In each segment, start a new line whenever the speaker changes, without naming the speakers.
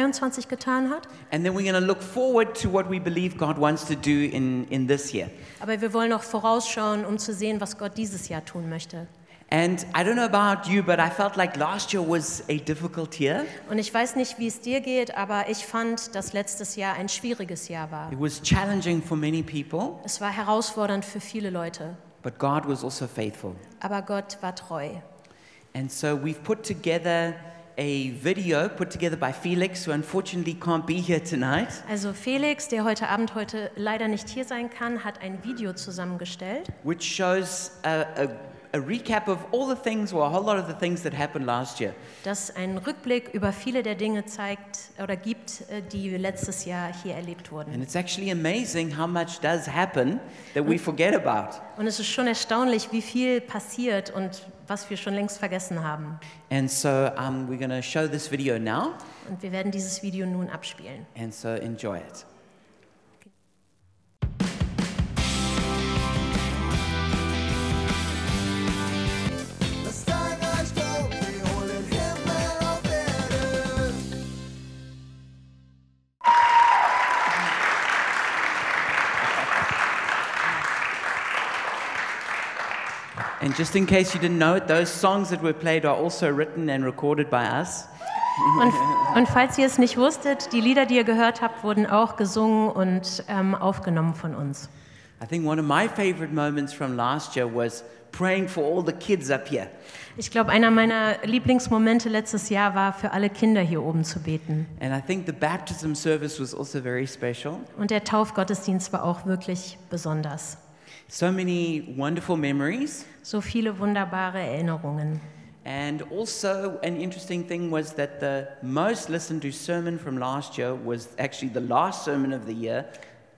2023 getan hat.
And then we're going to look forward to what we believe God wants to do in, in this year.
Aber wir wollen auch vorausschauen, um zu sehen, was Gott dieses Jahr tun möchte.
And I don't know about you, but I felt like last year was a difficult year.
Und ich weiß nicht, wie es dir geht, aber ich fand, dass letztes Jahr ein schwieriges Jahr war.
It was challenging for many people,
Es war herausfordernd für viele Leute,
but God was also faithful.
aber Gott war treu.
And so we've put together a video put together by Felix, who unfortunately can't be here tonight.
Also Felix, der heute Abend heute leider nicht hier sein kann, hat ein Video zusammengestellt,
which shows a, a, a recap of all the things, or a whole lot of the things that happened last year.
das einen Rückblick über viele der Dinge zeigt oder gibt, äh, die letztes Jahr hier erlebt
And
wurden.
it's actually amazing how much does happen that we forget about.
Und es ist schon erstaunlich, wie viel passiert und was wir schon längst vergessen haben.
And so um, we're going to show this video now,
Und wir werden dieses Video nun abspielen.
and so enjoy it. And just in case you didn't know it, those songs that were played are also written and recorded by us.
Und, und falls ihr es nicht wusstet, die Lieder, die ihr gehört habt, wurden auch gesungen und ähm, aufgenommen von uns.
I think one of my favorite moments from last year was praying for all the kids up here.
Ich glaube, einer meiner Lieblingsmomente letztes Jahr war, für alle Kinder hier oben zu beten.
And I think the baptism service was also very special.
Und der Taufgottesdienst war auch wirklich besonders.
So many wonderful memories.
So viele wunderbare Erinnerungen.
And also, an interesting thing was that the most listened to sermon from last year was actually the last sermon of the year,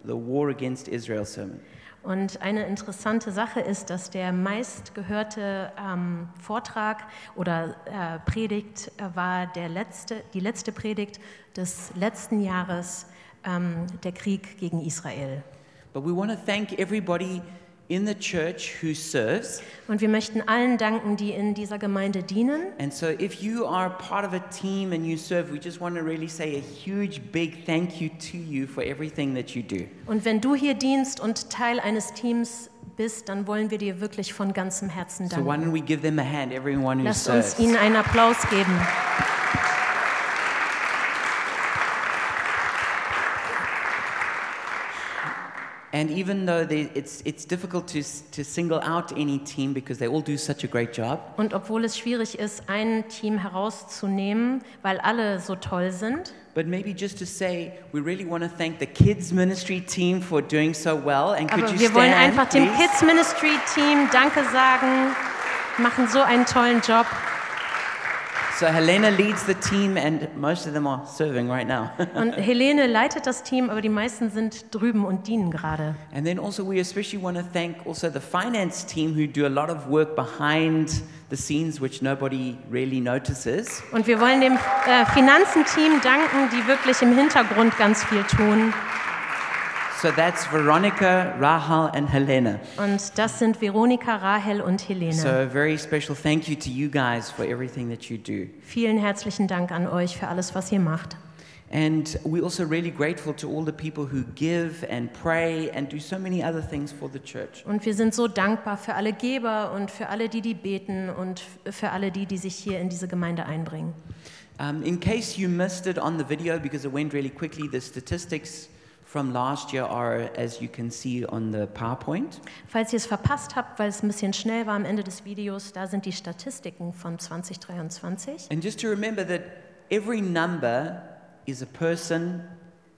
the War Against Israel sermon.
Und eine interessante Sache ist, dass der meistgehörte ähm, Vortrag oder äh, Predigt äh, war der letzte, die letzte Predigt des letzten Jahres, ähm, der Krieg gegen Israel.
But we want to thank everybody in the church who serves.
Und wir möchten allen danken, die in dieser Gemeinde dienen.
And so, if you are part of a team and you serve, we just want to really say a huge, big thank you to you for everything that you do.
Und wenn du hier dienst und Teil eines Teams bist, dann wollen wir dir wirklich von ganzem Herzen
So, why
danken.
don't we give them a hand, everyone who
Lasst
serves?
uns ihnen einen Applaus geben.
And even though they, it's, it's difficult to, to single out any team because they all do such a great job,
Und obwohl es schwierig ist, ein Team herauszunehmen, weil alle so toll sind,
but maybe just to say, we really want to thank the kids ministry team for doing so well. And could
aber
you
wir wollen
stand,
einfach dem
please?
Kids Ministry Team Danke sagen, machen so einen tollen Job.
So Helena leads the team, and most of them are serving right now.
Und Helene leitet das Team, aber die meisten sind drüben und dienen gerade.
and then also, we especially want to thank also the finance team who do a lot of work behind the scenes, which nobody really notices.
Und wir wollen dem äh, Finanzenteam danken, die wirklich im Hintergrund ganz viel tun.
So that's Veronica, Rahel, and Helena.
Und das sind Veronika, Rahel und Helene.
So a very special thank you to you guys for everything that you do.
Vielen herzlichen Dank an euch für alles, was ihr macht.
And we're also really grateful to all the people who give and pray and do so many other things for the church.
Und wir sind so dankbar für alle Geber und für alle, die die beten und für alle die, die sich hier in diese Gemeinde einbringen.
Um, in case you missed it on the video because it went really quickly, the statistics from last year are, as you can see on the PowerPoint.
Falls ihr es verpasst habt, weil es ein bisschen schnell war am Ende des Videos, da sind die Statistiken von 2023.
And just to remember that every number is a person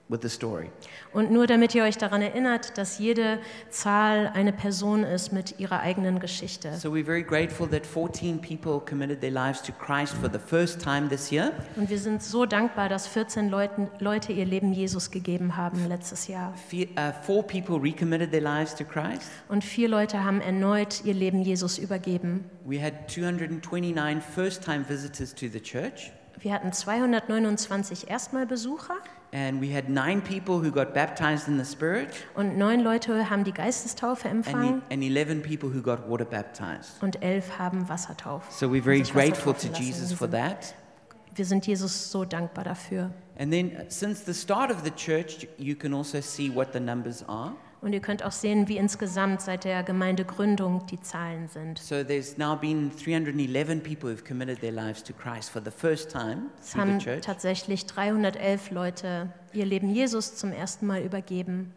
with a story.
Und nur damit ihr euch daran erinnert, dass jede Zahl eine Person ist mit ihrer eigenen Geschichte.
So we're very grateful that 14 people committed their lives to Christ for the first time this year.
Und wir sind so dankbar, dass 14 Leuten, Leute ihr Leben Jesus gegeben haben letztes Jahr.
Fe- uh, four people recommitted their lives to Christ.
Und vier Leute haben erneut ihr Leben Jesus übergeben.
We had 229 first time visitors to the church.
Wir hatten 229 Erstmalbesucher
And we had nine people who got baptized in the Spirit,
und neun Leute haben die Geistestaufe empfangen
e- and 11 people who got water baptized.
und elf haben Wassertaufe.
So we're very grateful to. Jesus for that.
wir sind Jesus so dankbar dafür.
And then, uh, since the start of the church, you can also see what the numbers are.
Und ihr könnt auch sehen, wie insgesamt seit der Gemeindegründung die Zahlen sind.
So there's now been 311 people who've committed their lives to Christ for the first time
Es haben tatsächlich 311 Leute ihr Leben Jesus zum ersten Mal übergeben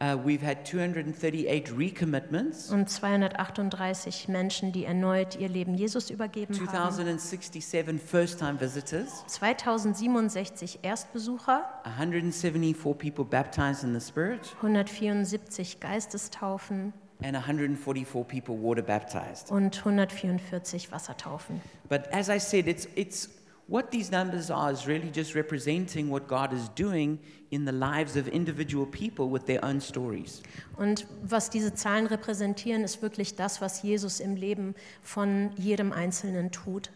Uh, we've had 238 recommitments,
und 238 Menschen, die erneut ihr Leben Jesus übergeben haben.
2,067 first-time visitors,
2067 Erstbesucher,
174 people baptized in the Spirit,
174 Geistestaufen
and 144 people water baptized.
und 144 Wassertaufen.
But as I said, it's, it's what these numbers are is really just representing what God is doing in the lives of individual people with their own stories.
Und was diese Zahlen repräsentieren, ist wirklich das, was Jesus im Leben von jedem Einzelnen tut.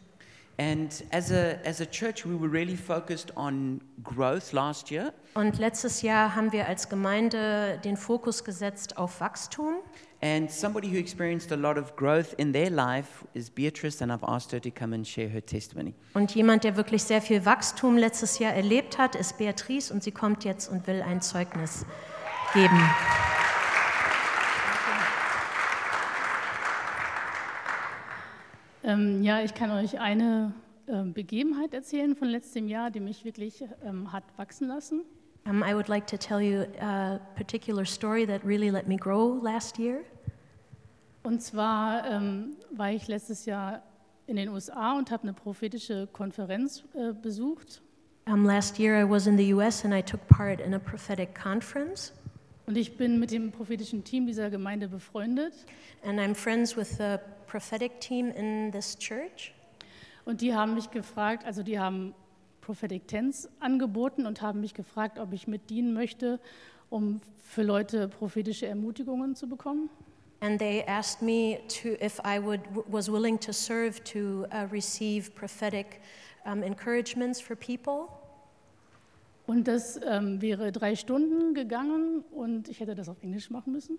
And as a, as a church, we were really focused on growth last year.
Und letztes Jahr haben wir als Gemeinde den Fokus gesetzt auf Wachstum.
And somebody who experienced a lot of growth in their life is Beatrice, and I've asked her to come and share her testimony.
Und jemand, der wirklich sehr viel Wachstum letztes Jahr erlebt hat, ist Beatrice und sie kommt jetzt und will ein Zeugnis geben.
Ähm, ja, ich kann euch eine ähm, Begebenheit erzählen von letztem Jahr, die mich wirklich ähm, hat wachsen lassen.
Um, I would like to tell you a particular story that really let me grow last year.
Und zwar ähm, war ich letztes Jahr in den USA und habe eine prophetische Konferenz äh, besucht.
Um, last year I was in the US and I took part in a prophetic conference.
Und ich bin mit dem prophetischen Team dieser Gemeinde befreundet.
And I'm friends with the prophetic team in this church.
Und die haben mich gefragt, also die haben Prophetic Tense angeboten und haben mich gefragt, ob ich mit dienen möchte, um für Leute prophetische Ermutigungen zu bekommen.
And they asked me to if I would was willing to serve to uh, receive prophetic um, encouragements for people.
Und das ähm, wäre drei Stunden gegangen und ich hätte das auf Englisch machen müssen.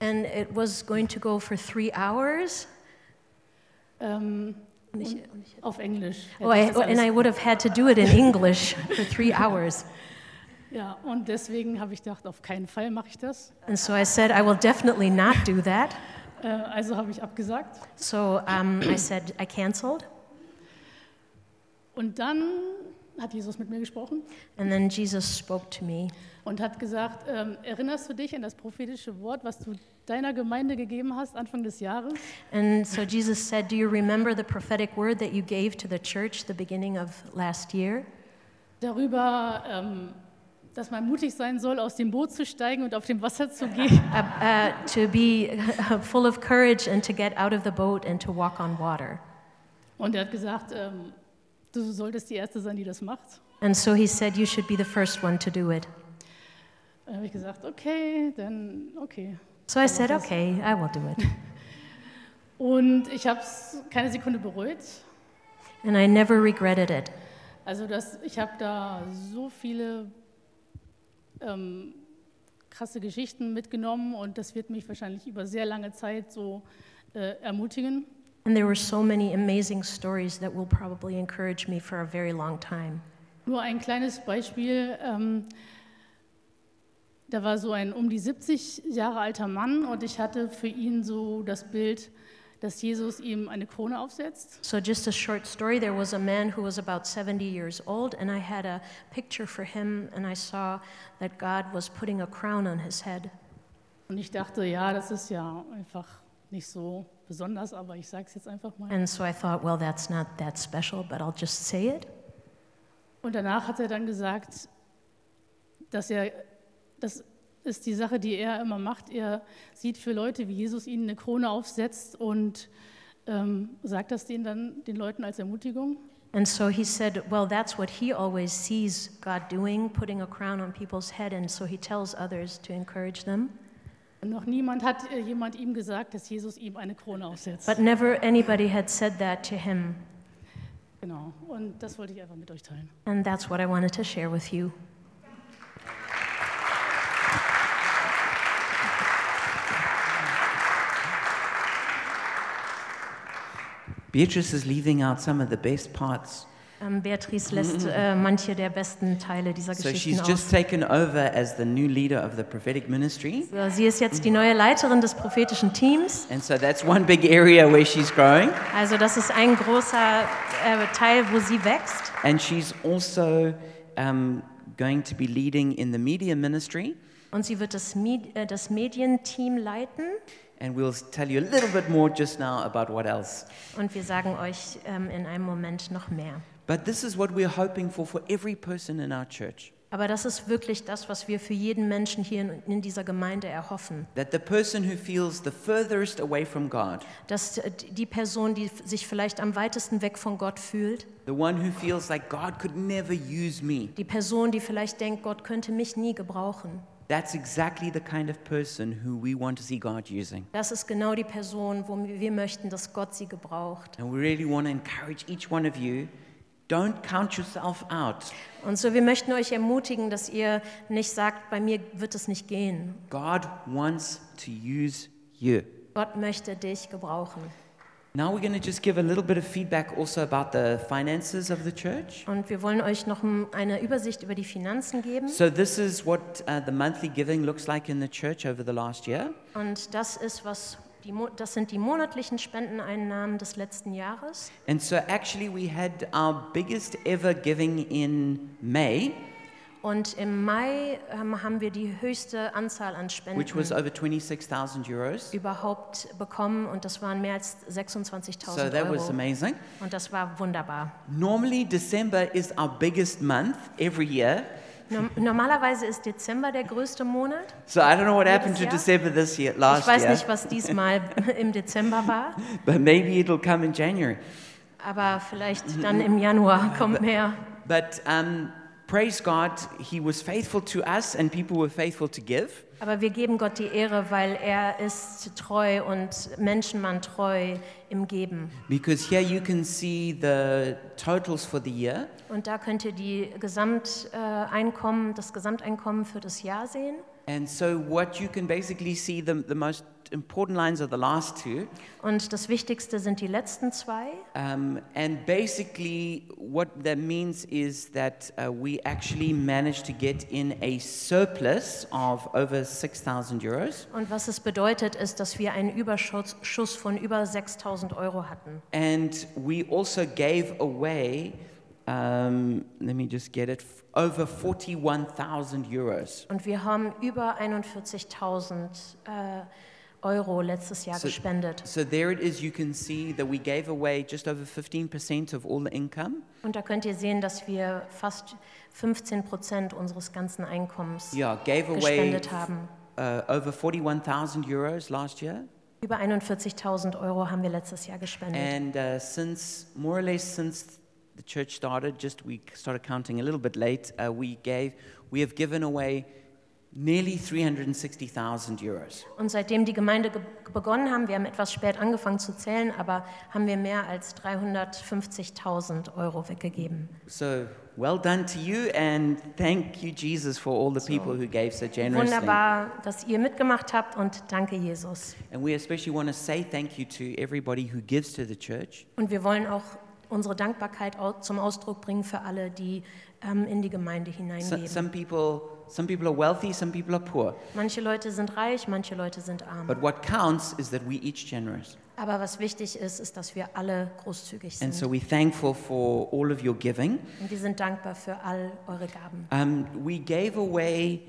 And it was going to go for three hours.
Ähm,
Nicht-
auf Englisch.
Oh,
ich
I, oh, and I would have had to do it in English for three hours.
ja, und deswegen habe ich gedacht, auf keinen Fall mache ich das.
And so I said, I will definitely not do that.
Äh, also habe ich abgesagt.
So um, I said, I canceled.
Und dann hat Jesus mit mir gesprochen
And then Jesus spoke to me
und hat gesagt, ähm, erinnerst du dich an das prophetische Wort, was du deiner Gemeinde gegeben hast Anfang des Jahres?
And so Jesus said, Do you remember the prophetic word that you gave to the church the beginning of last year?
Darüber, ähm, dass man mutig sein soll, aus dem Boot zu steigen und auf dem Wasser zu gehen.
Uh, uh, to be full of courage and to get out of the boat and to walk on water.
Und er hat gesagt, ähm, du solltest die Erste sein, die das macht.
And so he said, You should be the first one to do it.
Dann habe ich gesagt, okay, dann okay.
So I said, Okay, I will do it.
Und ich habe es keine Sekunde bereut.
And I never regretted it.
Also das, ich habe da so viele ähm, krasse Geschichten mitgenommen und das wird mich wahrscheinlich über sehr lange Zeit so äh, ermutigen.
And there were so many amazing stories that will probably encourage me for a very long time.
Nur ein kleines Beispiel. Ähm, da war so ein um die 70 Jahre alter Mann und ich hatte für ihn so das Bild, dass Jesus ihm eine Krone aufsetzt.
So, just a short story there was a man who was about 70 years old, and I had a picture for him, and I saw that God was putting a crown on his head.
Und ich dachte, ja, das ist ja einfach nicht so besonders, aber ich sage es jetzt einfach mal.
And so I thought, well, that's not that special, but I'll just say it.
Und danach hat er dann gesagt, dass er, das ist die Sache, die er immer macht. Er sieht für Leute, wie Jesus ihnen eine Krone aufsetzt und ähm, sagt das denen dann den Leuten als Ermutigung.
And so he said, well, that's what he always sees God doing, putting a crown on people's head, and so he tells others to encourage them.
Und noch niemand hat äh, jemand ihm gesagt, dass Jesus ihm eine Krone aufsetzt.
But never anybody had said that to him.
genau. Und das wollte ich einfach mit euch teilen.
And that's what I wanted to share with you.
Beatrice is leaving out some of the best parts
Ähm, Beatrice lässt äh, manche der besten Teile dieser
So
Geschichten aus. So, sie ist jetzt die neue Leiterin des prophetischen Teams.
And so that's one big area where she's growing.
Also das ist ein großer äh, Teil, wo sie wächst.
And she's also um, going to be leading in the media ministry.
Und sie wird das, Med äh, das Medienteam leiten.
And we'll tell you a little bit more just now about what else.
Und wir sagen euch ähm, in einem Moment noch mehr.
But this is what we're hoping for for every person in our church.
Aber das ist wirklich das, was wir für jeden Menschen hier in, in dieser Gemeinde erhoffen.
That the person who feels the furthest away from God,
Dass die Person, die sich vielleicht am weitesten weg von Gott fühlt,
the one who feels like God could never use me,
die Person, die vielleicht denkt, Gott könnte mich nie gebrauchen,
that's exactly the kind of person who we want to see God using.
das ist genau die Person, wo wir möchten, dass Gott sie gebraucht.
And we really want to encourage each one of you don't count yourself out.
Und so, wir möchten euch ermutigen, dass ihr nicht sagt, bei mir wird es nicht gehen.
God wants to use you.
Gott möchte dich gebrauchen.
Now we're going to just give a little bit of feedback also about the finances of the church.
Und wir wollen euch noch eine Übersicht über die Finanzen geben.
So this is what uh, the monthly giving looks like in the church over the last year.
Und das ist was die, das sind die monatlichen Spendeneinnahmen des letzten Jahres.
And so actually we had our biggest ever giving in May,
Und im Mai ähm, haben wir die höchste Anzahl an Spenden
which was over 26,000 euros.
überhaupt bekommen und das waren mehr als
So
26.000
that was
Euro.
amazing.
Und das war wunderbar.
Normally December is our biggest month every year.
Norm- Normalerweise ist Dezember der größte Monat.
So I don't know what happened to
Jahr?
December this year,
Ich
last
weiß
year,
nicht, was diesmal im Dezember war,
but maybe it'll come in January.
aber vielleicht dann im Januar kommt mehr.
But um, praise God, He was faithful to us, and people were faithful to give.
Aber wir geben Gott die Ehre, weil er ist treu und Menschenmann treu im Geben.
Because here you can see the totals for the year.
Und da könnt ihr die Gesamteinkommen, das Gesamteinkommen für das Jahr sehen.
And so, what you can basically see, the, the most important lines are the last two.
Und das Wichtigste sind die letzten zwei.
Um, and basically, what that means is that uh, we actually managed to get in a surplus of over 6,000 euros.
Und was es bedeutet, ist, dass wir einen Überschuss Schuss von über 6000 Euro hatten.
And we also gave away, um, let me just get it, over 41,000 euros.
Und wir haben über 41.000 äh, Euro letztes Jahr
So-
gespendet.
So there it is. You can see that we gave away just over 15% of all the income.
Und da könnt ihr sehen, dass wir fast 15 Prozent unseres ganzen Einkommens
Yeah, gave away
gespendet haben.
uh, over 41,000 euros last year.
Über 41.000 Euro haben wir letztes Jahr gespendet.
And uh, since, more or less since the church started, just we started counting a little bit late, uh, we gave, we have given away nearly 360,000 euros.
Und seitdem die Gemeinde ge- begonnen haben, wir haben etwas spät angefangen zu zählen, aber haben wir mehr als 350.000 Euro weggegeben.
So well done to you, and thank you, Jesus, for all the people who gave so generously.
Wunderbar, dass ihr mitgemacht habt und danke Jesus.
And we especially want to say thank you to everybody who gives to the church.
Und wir wollen auch unsere Dankbarkeit zum Ausdruck bringen für alle, die ähm, in die Gemeinde
So,
hineingeben.
some people, some people are wealthy, some people are poor.
Manche Leute sind reich, manche Leute sind arm.
But what counts is that we each generous.
Aber was wichtig ist, ist, dass wir alle großzügig
And so
sind.
we're thankful for all of your giving.
Und wir sind dankbar für all eure Gaben.
Um, we gave away,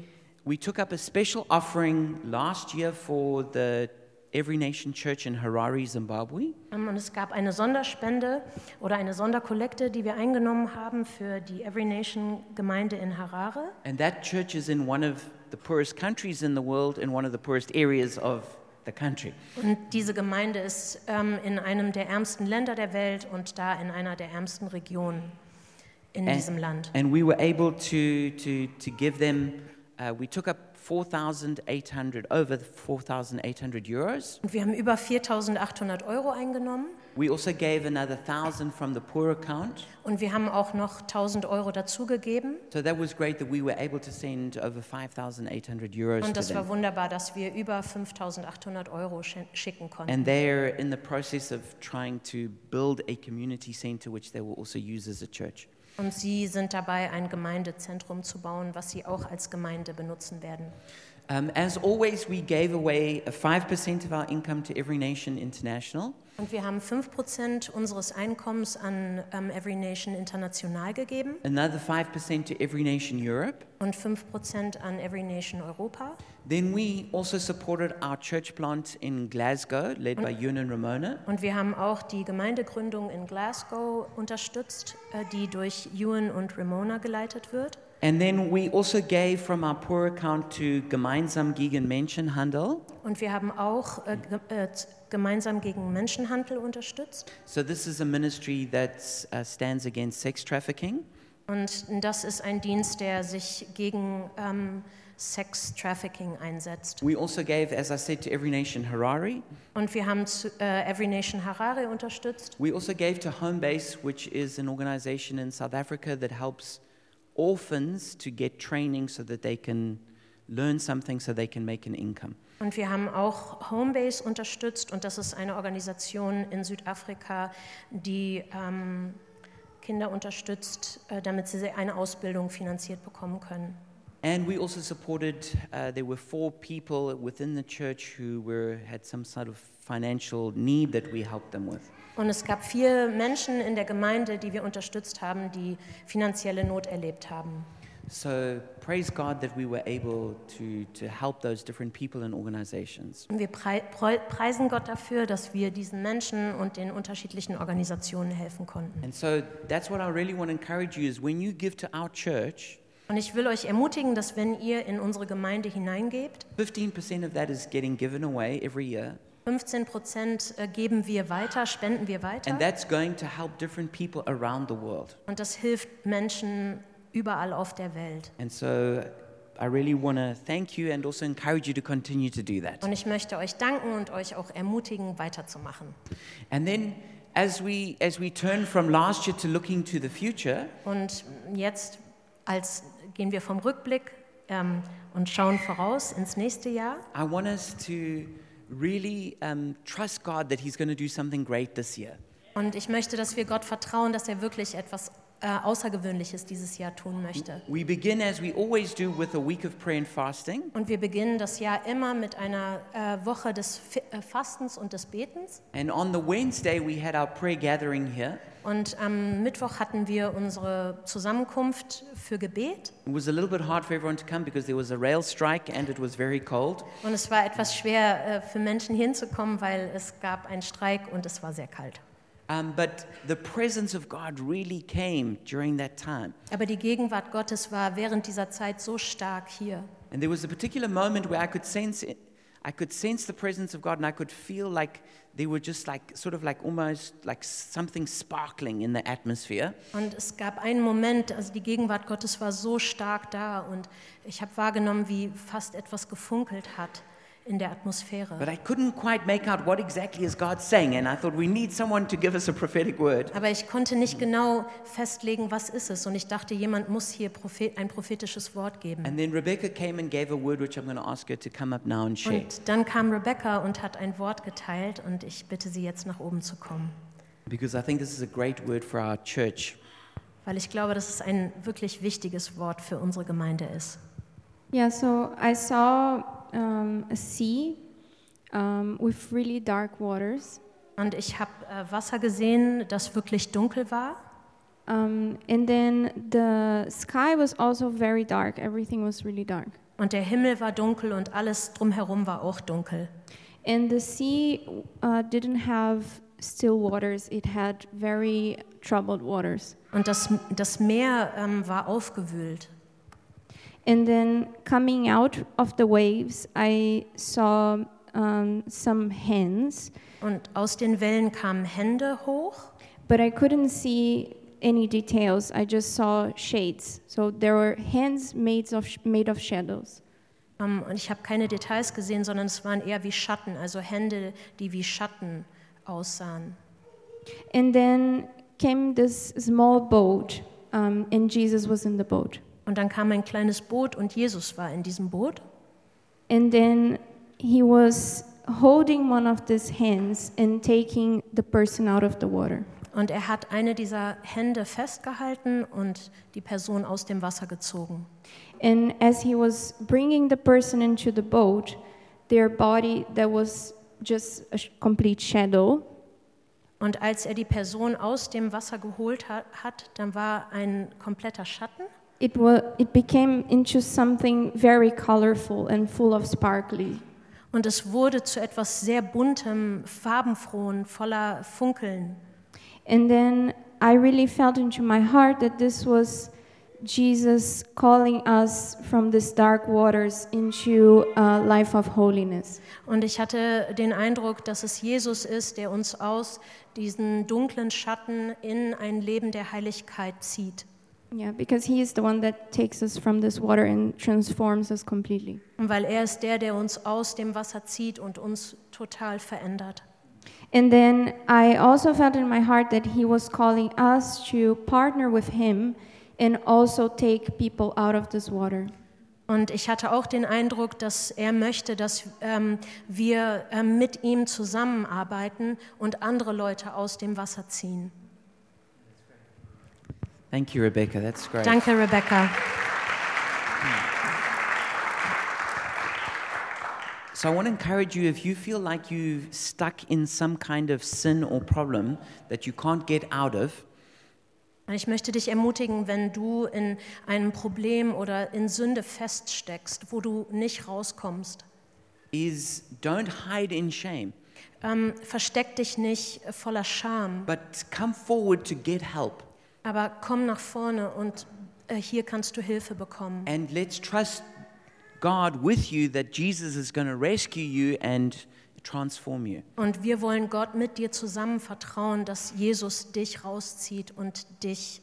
we took up a special offering last year for the Every Nation Church in Harare, Zimbabwe.
Ähm, Und es gab eine Sonderspende oder eine Sonderkollekte, die wir eingenommen haben für die Every Nation Gemeinde in Harare.
And that church is in one of the poorest countries in the world, in one of the poorest areas of the country.
Und diese Gemeinde ist ähm, in einem der ärmsten Länder der Welt und da in einer der ärmsten Regionen in
And-
diesem Land.
And we were able to, to, to give them, uh, we took up 4,800, over 4,800 euros.
Und wir haben über 4.800 Euro eingenommen.
We also gave another thousand from the poor account.
Und wir haben auch noch 1000 Euro dazugegeben.
So that was great that we were able to send over 5,800 euros
Und das war wunderbar, dass wir über 5800 Euro schicken konnten.
And they're in the process of trying to build a community center which they will also use as a church.
Und sie sind dabei, ein Gemeindezentrum zu bauen, was sie auch als Gemeinde benutzen werden.
Um, as always, we gave away a 5% of our income to Every Nation International.
Und wir haben 5% unseres Einkommens an ähm, Every Nation International gegeben
another 5% to Every Nation Europe.
und 5% an Every Nation Europa.
Then we also supported our church plant in Glasgow, led by Ewan and Ramona.
Und wir haben auch die Gemeindegründung in Glasgow unterstützt, äh, die durch Ewan und Ramona geleitet wird.
And then we also gave from our poor account to Gemeinsam gegen Menschenhandel.
Und wir haben auch äh, äh, gemeinsam gegen Menschenhandel unterstützt.
So this is a ministry that uh, stands against sex trafficking.
Und das ist ein Dienst, der sich gegen ähm, Sex-Trafficking einsetzt.
We also gave, as I said, to Every Nation Harare.
Und wir haben zu, äh, Every Nation Harare unterstützt.
We also gave to Homebase, which is an organization in South Africa that helps orphans to get training so that they can learn something so they can make an income.
Und wir haben auch Homebase unterstützt. Und das ist eine Organisation in Südafrika, die ähm, Kinder unterstützt, äh, damit sie eine Ausbildung finanziert bekommen können.
And we also supported, uh, there were four people within the church who were, had some sort of financial need that we helped them with.
Und es gab vier Menschen in der Gemeinde, die wir unterstützt haben, die finanzielle Not erlebt haben.
So praise God that we were able to, to help those different people and organizations.
Und wir prei preisen Gott dafür, dass wir diesen Menschen und den unterschiedlichen Organisationen helfen konnten.
And so that's what I really want to encourage you is when you give to our church,
Und ich will euch ermutigen, dass wenn ihr in unsere Gemeinde hineingebt,
15% of that is getting given away every year.
15 Prozent äh, geben wir weiter, spenden wir weiter.
And that's going to help different people around the world.
Und das hilft Menschen überall auf der Welt.
And so I really want to thank you and also encourage you to continue to do that.
Und ich möchte euch danken und euch auch ermutigen, weiterzumachen.
And then as we as we turn from last year to looking to the future,
Und jetzt als gehen wir vom Rückblick ähm, und schauen voraus ins nächste Jahr.
I want us to really um, trust God that He's going to do something great this year.
Und ich möchte, dass wir Gott vertrauen, dass er wirklich etwas äh, Außergewöhnliches dieses Jahr tun möchte.
We begin as we always do with a week of prayer and fasting.
Und wir beginnen das Jahr immer mit einer äh, Woche des Fi- äh, Fastens und des Betens.
And on the Wednesday, we had our prayer gathering here.
Und am Mittwoch hatten wir unsere Zusammenkunft für Gebet.
It was a little bit hard for everyone to come because there was a rail strike and it was very cold.
Und es war etwas schwer äh, für Menschen hinzukommen, weil es gab einen Streik und es war sehr kalt.
Um, but the presence of God really came during that time.
Aber die Gegenwart Gottes war während dieser Zeit so stark hier.
And there was a particular moment where I could sense it. I could sense the presence of God and I could feel like there were just like, sort of like almost like something sparkling in the atmosphere.
Und es gab einen Moment, also die Gegenwart Gottes war so stark da und ich habe wahrgenommen, wie fast etwas gefunkelt hat in der Atmosphäre.
But I couldn't quite make out what exactly is God saying. And I thought we need someone to give us a prophetic word.
Aber ich konnte nicht genau festlegen, was ist es. Und ich dachte, jemand muss hier prophet, ein prophetisches Wort geben.
And then Rebecca came and gave a word, which I'm going to ask her to come up now and share.
Und dann kam Rebecca und hat ein Wort geteilt und ich bitte sie jetzt nach oben zu kommen.
Because I think this is a great word for our church.
Weil ich glaube, dass es ein wirklich wichtiges Wort für unsere Gemeinde ist.
Yeah, so I saw um, a sea um, with really dark waters.
Und ich habe äh, Wasser gesehen, das wirklich dunkel war.
Um, and then the sky was also very dark. Everything was really dark.
Und der Himmel war dunkel und alles drumherum war auch dunkel.
And the sea uh, didn't have still waters, it had very troubled waters.
Und das, das Meer ähm, war aufgewühlt.
And then coming out of the waves, I saw um, some hands,
Und aus den Wellen kamen Hände hoch.
but I couldn't see any details. I just saw shades. So there were hands made of, made of shadows.
Ähm, und ich habe keine Details gesehen, sondern es waren eher wie Schatten, also Hände, die wie Schatten aussahen.
And then came this small boat, um, and Jesus was in the boat.
Und dann kam ein kleines Boot und Jesus war in diesem Boot.
And then he was holding one of these hands and taking the person out of the water.
Und er hat eine dieser Hände festgehalten und die Person aus dem Wasser gezogen.
And as he was bringing the person into the boat, their body that was just a complete shadow
Und als er die Person aus dem Wasser geholt ha- hat, dann war ein kompletter Schatten.
It it became into something very colorful and full of sparkly.
Und es wurde zu etwas sehr buntem, farbenfrohen, voller Funkeln.
And then I really felt into my heart that this was Jesus calling us from these dark waters into a life of holiness.
Und ich hatte den Eindruck, dass es Jesus ist, der uns aus diesen dunklen Schatten in ein Leben der Heiligkeit zieht.
Yeah, because he is the one that takes us from this water and transforms us completely.
Und weil er ist der, der uns aus dem Wasser zieht und uns total verändert.
And then I also felt in my heart that he was calling us to partner with him and also take people out of this water.
Und ich hatte auch den Eindruck, dass er möchte, dass ähm, wir ähm, mit ihm zusammenarbeiten und andere Leute aus dem Wasser ziehen.
Thank you, Rebecca. That's great.
Danke, Rebecca.
So I want to encourage you if you feel like you've stuck in some kind of sin or problem that you can't get out of,
Ich möchte dich ermutigen, wenn du in einem Problem oder in Sünde feststeckst, wo du nicht rauskommst.
is don't hide in shame,
Ähm, versteck dich nicht voller Scham,
but come forward to get help.
Aber komm nach vorne und äh, hier kannst du Hilfe bekommen.
And let's trust God with you that Jesus is going to rescue you and transform you.
Und wir wollen Gott mit dir zusammen vertrauen, dass Jesus dich rauszieht und dich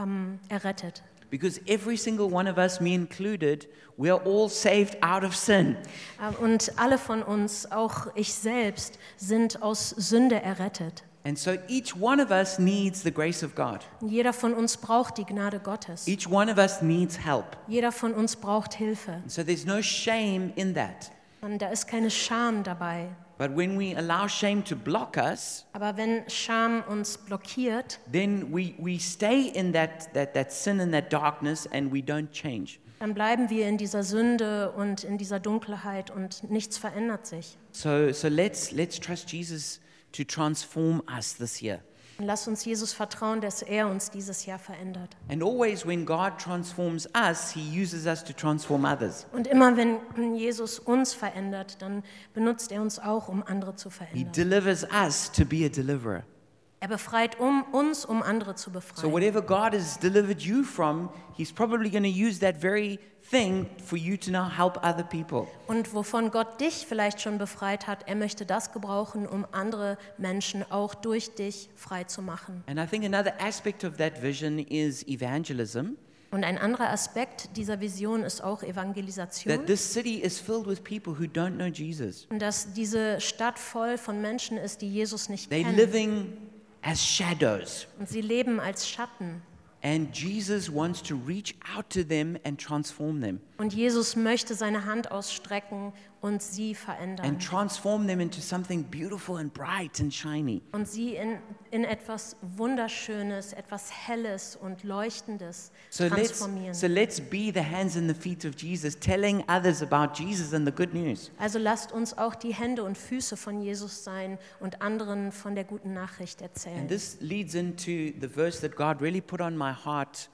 ähm, errettet.
Because every single one of us, me included, we are all saved out of sin.
Äh, Und alle von uns, auch ich selbst, sind aus Sünde errettet.
And so each one of us needs the grace of God.
Jeder von uns braucht die Gnade Gottes.
Each one of us needs help.
Jeder von uns braucht Hilfe.
And so there's no shame in that.
Und da ist keine Scham dabei.
But when we allow shame to block us,
Aber wenn Scham uns blockiert,
then we, we stay in that, that, that sin and that darkness and we don't change.
dann bleiben wir in dieser Sünde und in dieser Dunkelheit und nichts verändert sich.
So, so let's, let's trust Jesus to transform us this year.
Und lass uns Jesus vertrauen, dass er uns dieses Jahr verändert.
And always, when God transforms us, He uses us to transform others.
Und immer wenn Jesus uns verändert, dann benutzt er uns auch, um andere zu
He
verändern.
delivers us to be a deliverer.
Er befreit um, uns, um andere zu
So,
befreien.
whatever God has delivered you from, He's probably going to use that very thing for you to now help other people.
Und wovon Gott dich vielleicht schon befreit hat, er möchte das gebrauchen, um andere Menschen auch durch dich frei zu machen.
And I think another aspect of that vision is evangelism.
Und ein anderer Aspekt dieser Vision ist auch Evangelisation.
That this city is filled with people who don't know Jesus.
Und dass diese Stadt voll von Menschen ist, die Jesus nicht
They're
kennen.
living as shadows.
Und sie leben als Schatten.
And Jesus wants to reach out to them and transform them.
Und Jesus möchte seine Hand ausstrecken und sie verändern.
and transform them into something beautiful and bright and shiny.
Und sie in, in etwas Wunderschönes, etwas Helles und Leuchtendes
So let's,
transformieren.
so let's be the hands and the feet of Jesus, telling others about Jesus and the good news.
Also lasst uns auch die Hände und Füße von Jesus sein und anderen von der guten Nachricht erzählen.
And this leads into the verse that God really put on my heart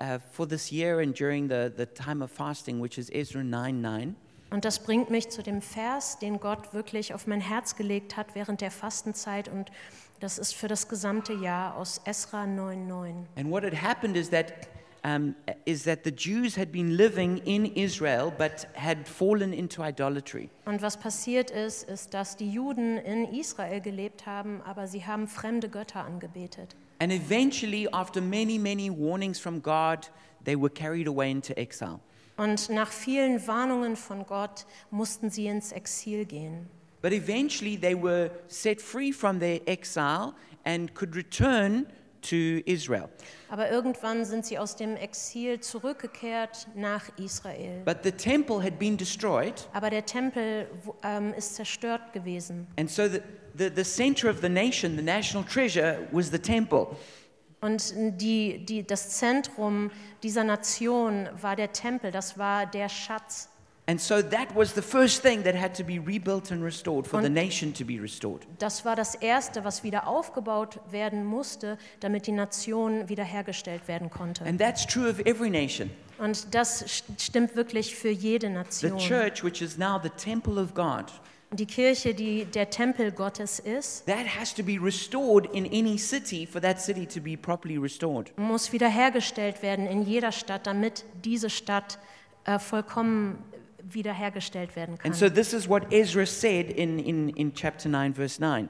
uh, for this year and during the, the time of fasting, which is Ezra 9 9.
Und das bringt mich zu dem Vers, den Gott wirklich auf mein Herz gelegt hat während der Fastenzeit. Und das ist für das gesamte Jahr aus Esra 9,9.
And what had happened is that, um, is that the Jews had been living in Israel but had fallen into idolatry.
Und was passiert ist, ist, dass die Juden in Israel gelebt haben, aber sie haben fremde Götter angebetet.
And eventually, after many, many warnings from God, they were carried away into exile.
Und nach vielen Warnungen von Gott mussten sie ins Exil gehen.
But eventually they were set free from their exile and could return to Israel.
Aber irgendwann sind sie aus dem Exil zurückgekehrt nach Israel.
But the temple had been destroyed,
Aber der Tempel ähm, ist zerstört gewesen.
and so the, the, the center of the nation, the national treasure, was the temple.
Und die, die, das Zentrum dieser Nation war der Tempel, das war der Schatz.
And so that was the first thing that had to be rebuilt and restored for the
Und-
nation to be restored.
Das war das Erste, was wieder aufgebaut werden musste, damit die Nation wiederhergestellt werden konnte.
And that's true of every nation.
Und das st- stimmt wirklich für jede
The
Nation.
church, which is now the temple of God,
Die Kirche, die der Tempel Gottes ist,
that has to be restored in any city for that city to be properly restored.
muss wiederhergestellt werden in jeder Stadt, damit diese Stadt äh, vollkommen wiederhergestellt werden kann.
And so this is what Ezra said in, in, in chapter 9, verse 9.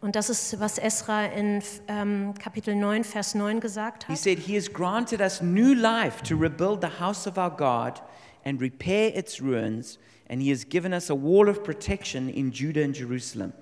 Und das ist, was Esra in ähm, Kapitel 9, Vers 9 gesagt
He
hat.
said, He has granted us new life to rebuild the house of our God and repair its ruins, and He has given us a wall of protection in Judah and Jerusalem.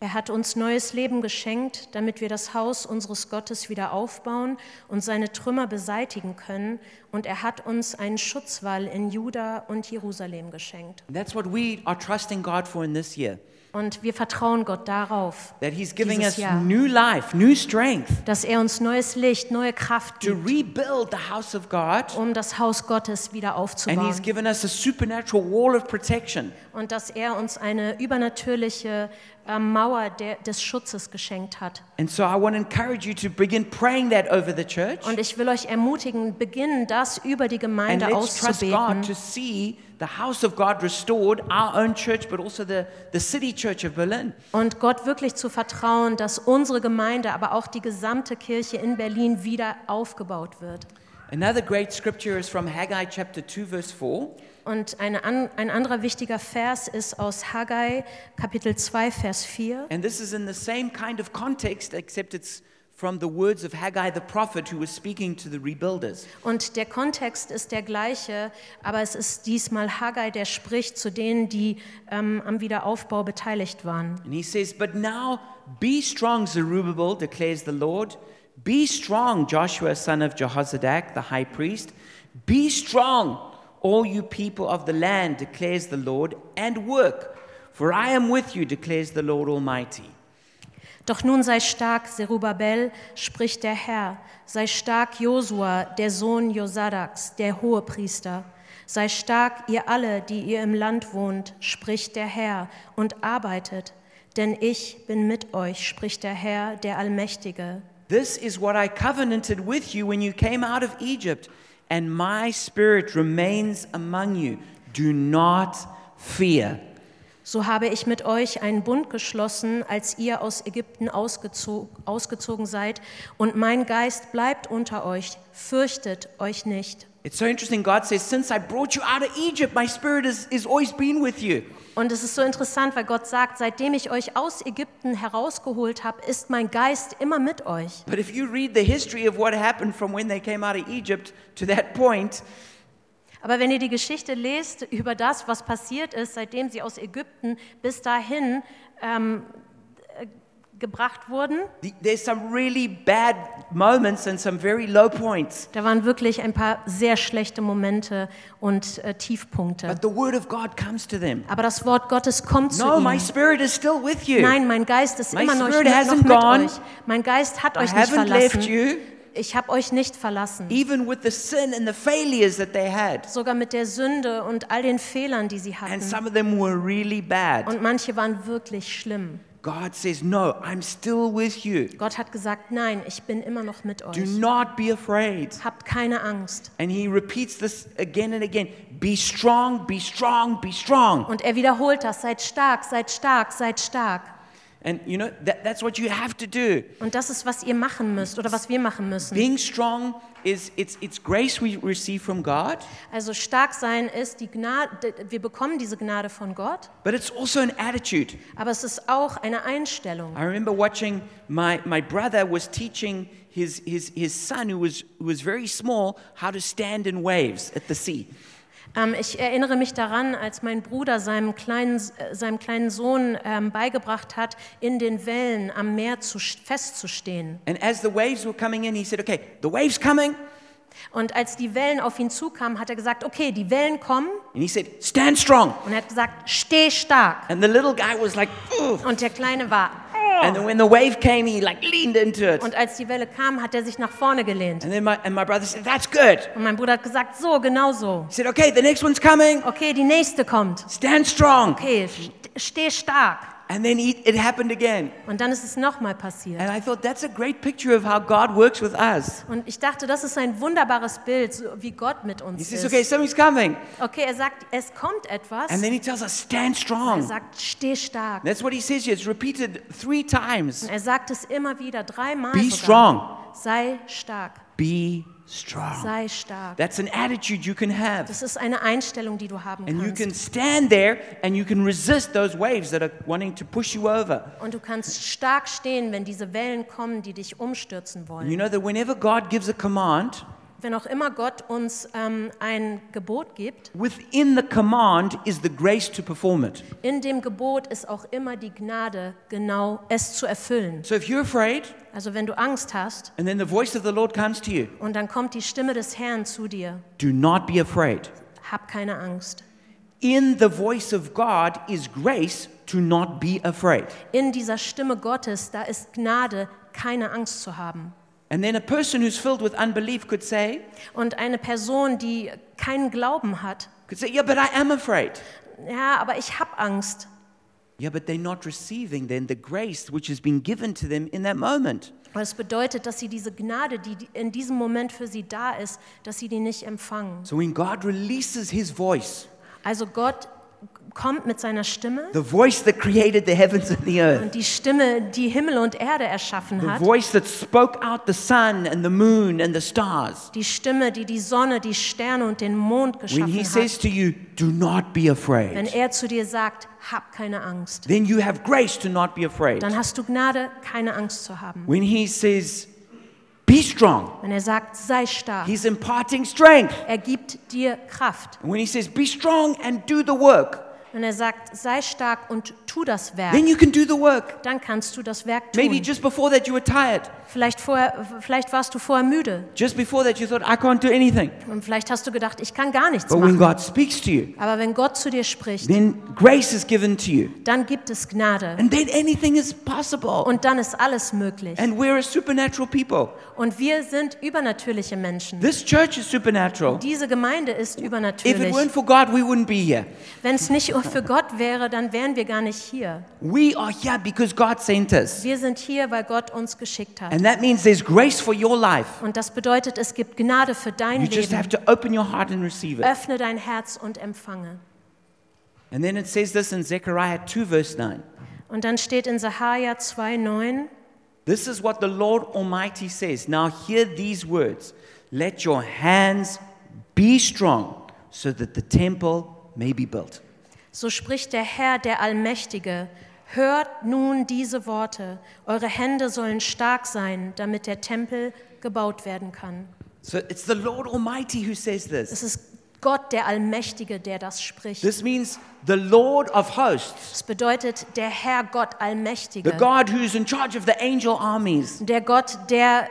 Er hat uns neues Leben geschenkt, damit wir das Haus unseres Gottes wieder aufbauen und seine Trümmer beseitigen können. Und er hat uns einen Schutzwall in Juda und Jerusalem geschenkt.
And that's what we are trusting God for in this year.
Und wir vertrauen Gott darauf,
That He's giving us
Jahr.
new life, new strength
dass er uns neues Licht, neue Kraft
to
gibt,
rebuild the house of God.
um das Haus Gottes wieder
And
aufzubauen.
He's given us a supernatural wall of protection.
Und dass er uns eine übernatürliche äh, Mauer der, des Schutzes geschenkt hat.
And so I want to encourage you to begin praying that over the church.
Und ich will euch ermutigen, beginnen das über die
And
Gemeinde
let's trust God
auszubeten.
to see the house of God restored, our own church, but also the, the city church of Berlin.
Und Gott wirklich zu vertrauen, dass unsere Gemeinde, aber auch die gesamte Kirche in Berlin wieder aufgebaut wird.
Another great scripture is from Haggai chapter 2, verse 4.
Und eine an, ein anderer wichtiger Vers ist aus Haggai, Kapitel 2, Vers 4.
And this is in the same kind of context, except it's from the words of Haggai the prophet who was speaking to the rebuilders.
Und der Kontext ist der gleiche, aber es ist diesmal Haggai, der spricht zu denen, die ähm, am Wiederaufbau beteiligt waren.
And he says, But now be strong, Zerubbabel, declares the Lord. Be strong, Joshua, son of Jehozadak, the high priest. Be strong, all you people of the land, declares the Lord, and work, for I am with you, declares the Lord Almighty.
Doch nun sei stark, Zerubabel, spricht der Herr. Sei stark, Josua, der Sohn Josadaks, der Hohepriester. Sei stark, ihr alle, die ihr im Land wohnt, spricht der Herr, und arbeitet. Denn ich bin mit euch, spricht der Herr, der Allmächtige.
This is what I covenanted with you when you came out of Egypt, and my spirit remains among you. Do not fear.
So habe ich mit euch einen Bund geschlossen, als ihr aus Ägypten ausgezo ausgezogen seid, und mein Geist bleibt unter euch. Fürchtet euch nicht.
It's so interesting. God says, Since I brought you out of Egypt, my spirit has, has always been with you.
Und es ist so interessant, weil Gott sagt, seitdem ich euch aus Ägypten herausgeholt habe, ist mein Geist immer mit euch.
But if you read the history of what happened from when they came out of Egypt to that point,
Aber wenn ihr die Geschichte lest über das, was passiert ist, seitdem sie aus Ägypten bis dahin ähm, äh, gebracht wurden,
the, there's some really bad moments and some very low points.
da waren wirklich ein paar sehr schlechte Momente und äh, Tiefpunkte.
But the word of God comes to them.
Aber das Wort Gottes kommt zu
No, my
ihnen.
spirit is still with you.
Nein, mein Geist ist
My
immer noch,
spirit
noch mit
gone.
euch. Mein Geist hat
I
euch nicht verlassen. Ich habe euch nicht verlassen.
even with the sin and the failures that they had.
Sogar mit der Sünde und all den Fehlern, die sie
And
hatten.
some of them were really bad.
Und manche waren wirklich schlimm.
God says, No, I'm still with you.
Gott hat gesagt, nein, ich bin immer noch mit
Do
euch.
not be afraid.
Habt keine Angst.
And he repeats this again and again Be strong, be strong, be strong.
Und er wiederholt das, seid stark, seid stark, seid stark.
And you know, that, that's what you have to do.
Und das ist, was ihr machen müsst oder was wir machen müssen.
Being strong is it's, it's grace we receive from God,
Also stark sein ist die Gnade, wir bekommen diese Gnade von Gott,
but it's also an attitude.
aber es ist auch eine Einstellung.
I remember watching my, my brother was teaching his, his, his son, who was, who was very small, how to stand in waves at the sea.
Ähm, ich erinnere mich daran, als mein Bruder seinem kleinen, äh, seinem kleinen Sohn ähm, beigebracht hat, in den Wellen am Meer zu, festzustehen.
And as the waves were coming in, he said, Okay, the wave's coming.
Und als die Wellen auf ihn zukamen, hat er gesagt, okay, die Wellen kommen.
Said, Stand strong.
Und er hat gesagt, steh stark.
And the little guy was like.
Und der Kleine war.
And then when the wave came, he like leaned into it.
Und als die Welle kam, hat er sich nach vorne gelehnt.
And then my, and my brother said, That's good.
Und mein Bruder hat gesagt, so, genau so.
He said, Okay, the next one's coming.
Okay, die nächste kommt.
Stand strong.
Okay, st- steh stark.
And then he, it happened again.
Und dann ist es nochmal passiert.
And I thought that's a great picture of how God works with us.
Und ich dachte, das ist ein wunderbares Bild, so wie Gott mit
He
uns
says,
ist.
Okay, something's coming.
Okay, er sagt, es kommt etwas.
And then he tells us, Stand
Er
strong.
sagt, steh stark.
That's what he says here. It's repeated three times.
Und er sagt es immer wieder, dreimal
Be
sogar.
strong.
Sei stark,
Be strong.
sei stark.
That's an attitude you can have.
Das ist eine Einstellung, die du haben
And you can
kannst.
stand there and you can resist those waves that are wanting to push you over.
Und du kannst stark stehen, wenn diese Wellen kommen, die dich umstürzen
You
wollen.
know that whenever God gives a command,
Wenn auch immer Gott uns ähm, ein Gebot gibt,
within the command is the grace to perform it.
in dem Gebot ist auch immer die Gnade, genau es zu erfüllen.
So if you're afraid
Also wenn du Angst hast
and then the voice of the Lord comes to you,
und dann kommt die Stimme des Herrn zu dir,
do not be afraid.
hab keine Angst.
In the voice of God is grace to not be afraid.
In dieser Stimme Gottes, da ist Gnade, keine Angst zu haben.
And then a person who's filled with unbelief could say,
Und eine Person, die keinen Glauben hat,
could say, yeah, but I am afraid.
ja, aber ich habe Angst.
Yeah, but they're not receiving then the grace which has been given to them in that moment.
Es bedeutet, dass sie diese Gnade, die in diesem Moment für sie da ist, dass sie die nicht empfangen.
So when God releases his voice,
Also Gott kommt mit seiner Stimme
the voice that created the heavens and the earth,
und die Stimme, die Himmel und Erde erschaffen
the
hat,
voice that spoke out the sun and the moon and the stars,
die Stimme, die die Sonne, die Sterne und den Mond
when
geschaffen
he says
hat,
to you, do not be
wenn
afraid,
er zu dir sagt, hab keine Angst,
then you have grace to not be afraid.
dann hast du Gnade, keine Angst zu haben.
When he says, be strong,
Wenn er sagt, sei stark,
he's imparting strength.
er gibt dir Kraft.
And when he says, be strong and do the work,
Wenn er sagt, sei stark und tu das Werk,
then you can do the work.
dann kannst du das Werk
Maybe
tun.
just before that you were tired.
Vielleicht, vorher, vielleicht warst du vorher müde
Just before that you thought, I can't do anything.
und vielleicht hast du gedacht, ich kann gar nichts
But when
machen.
God speaks to you,
Aber wenn Gott zu dir spricht,
then grace is given to you.
dann gibt es Gnade
And then anything is possible.
und dann ist alles möglich.
And we're a supernatural people.
Und wir sind übernatürliche Menschen.
This church is supernatural.
Diese Gemeinde ist
If it
übernatürlich.
weren't for God, we wouldn't be here.
Wenn es nicht für Gott wäre, dann wären wir gar nicht hier.
We are here because God sent us.
Wir sind hier, weil Gott uns geschickt hat.
And that means there's grace for your life.
Und das bedeutet, es gibt Gnade für dein
You just have to open your heart and receive it.
Öffne dein Herz und empfange.
And then it says this in Zechariah 2, verse 9.
Und dann steht in Sahaja 2,9,
This is what the Lord Almighty says. Now hear these words Let your hands be strong so that the temple may be built.
So spricht der Herr, der Allmächtige. Hört nun diese Worte. Eure Hände sollen stark sein, damit der Tempel gebaut werden kann.
So it's the Lord Almighty who says
Es
this.
ist Gott, der Allmächtige, der das spricht.
This means the Lord of hosts,
Es bedeutet der Herr Gott
the
Allmächtige.
God who's in charge of the angel armies.
Der Gott, der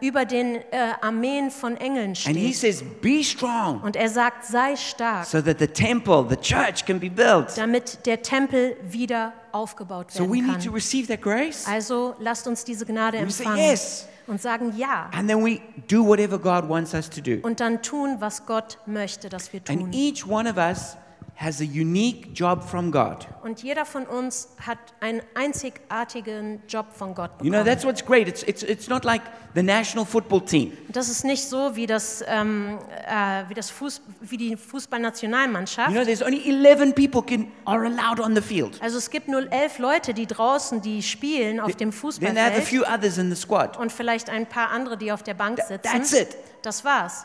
äh, über den äh, Armeen von Engeln
And he
steht.
says, Be strong
Und er sagt, sei stark,
so that the temple, the church can be built.
damit der Tempel wieder aufgebaut
So we
werden
need to
kann.
receive that grace.
Also lasst uns diese Gnade
We say
empfangen
yes.
Und sagen ja.
And then we do whatever God wants us to do.
Und dann tun, was Gott möchte, dass wir
And
tun.
each one of us has a unique job from God.
Und jeder von uns hat einen einzigartigen Job von Gott
You know,
bekommen.
that's what's great. It's, it's, it's not like the national football team.
Das ist nicht so wie, das, ähm, äh, wie, das Fuß, wie die Fußballnationalmannschaft.
You know, there's only 11 people can, are allowed on the field.
Also es gibt nur elf Leute, die draußen, die spielen auf dem
Then they have a
Fußballfeld
few others in the squad.
und vielleicht ein paar andere, die auf der Bank
Th-
sitzen.
that's it.
Das war's.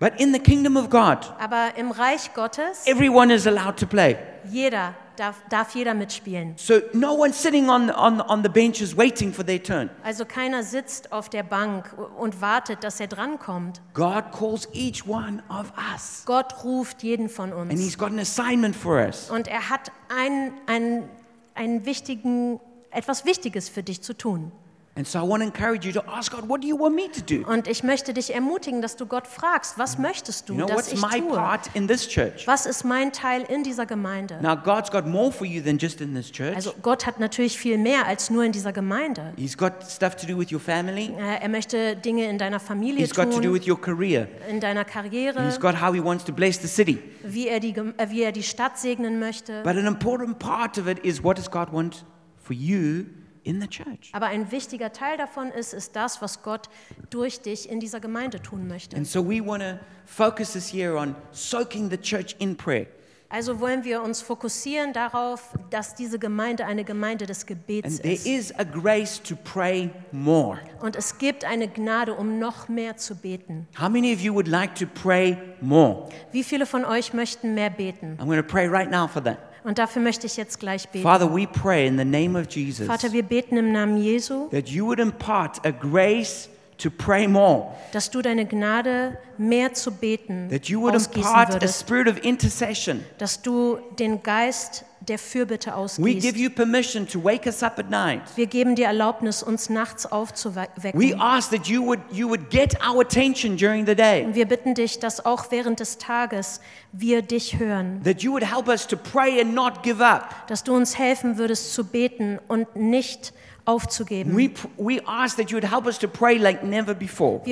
But in the kingdom of God,
Aber im Reich Gottes,
everyone is allowed to play.
jeder darf, darf jeder mitspielen.
So no one sitting on, on, on the benches waiting for their turn.
Also keiner sitzt auf der Bank und wartet, dass er drankommt.
God calls each one of us.
Gott ruft jeden von
And
uns.
He's got an assignment for us.
Und er hat einen, einen, einen wichtigen, etwas Wichtiges für dich zu tun.
And so I want to encourage you to ask God, what do you want me to do?
Und ich möchte dich ermutigen, dass du Gott fragst, was möchtest du,
You know,
dass
what's
ich
my
tue?
part in this church?
Was ist mein Teil in dieser Gemeinde?
Now, God's got more for you than just in this church.
Also Gott hat natürlich viel mehr als nur in dieser Gemeinde.
He's got stuff to do with your family.
Äh, Er möchte Dinge in deiner Familie
He's got to do
tun,
with your career.
in deiner Karriere,
He's got how he wants to bless the city.
wie er, die, äh, wie er die Stadt segnen möchte.
But an important part of it is what does God want for you in the church?
Aber ein wichtiger Teil davon ist, ist das, was Gott durch dich in dieser Gemeinde tun möchte.
And so we want to focus this year on soaking the church in prayer.
Also wollen wir uns fokussieren darauf, dass diese Gemeinde eine Gemeinde des Gebets
And there
ist.
is a grace to pray more.
Und es gibt eine Gnade, um noch mehr zu beten.
How many of you would like to pray more?
Wie viele von euch möchten mehr beten?
I'm going to pray right now for that.
Und dafür möchte ich jetzt gleich beten.
Father, we pray in the name of Jesus
Vater, wir beten im Namen Jesu,
that you would impart a grace to pray more,
dass du deine Gnade mehr zu beten
that you would impart a
würdest,
spirit of intercession.
dass du den Geist der Fürbitte
We give
ausgießt.
you permission to wake us up at night.
Wir geben dir Erlaubnis, uns nachts
We
aufzuwecken.
ask that you would, you would get our attention during the day,
Und wir bitten dich, dass auch während des Tages wir dich hören,
that you would help us to pray and not give up.
dass du uns helfen würdest zu beten und nicht aufzugeben. Wir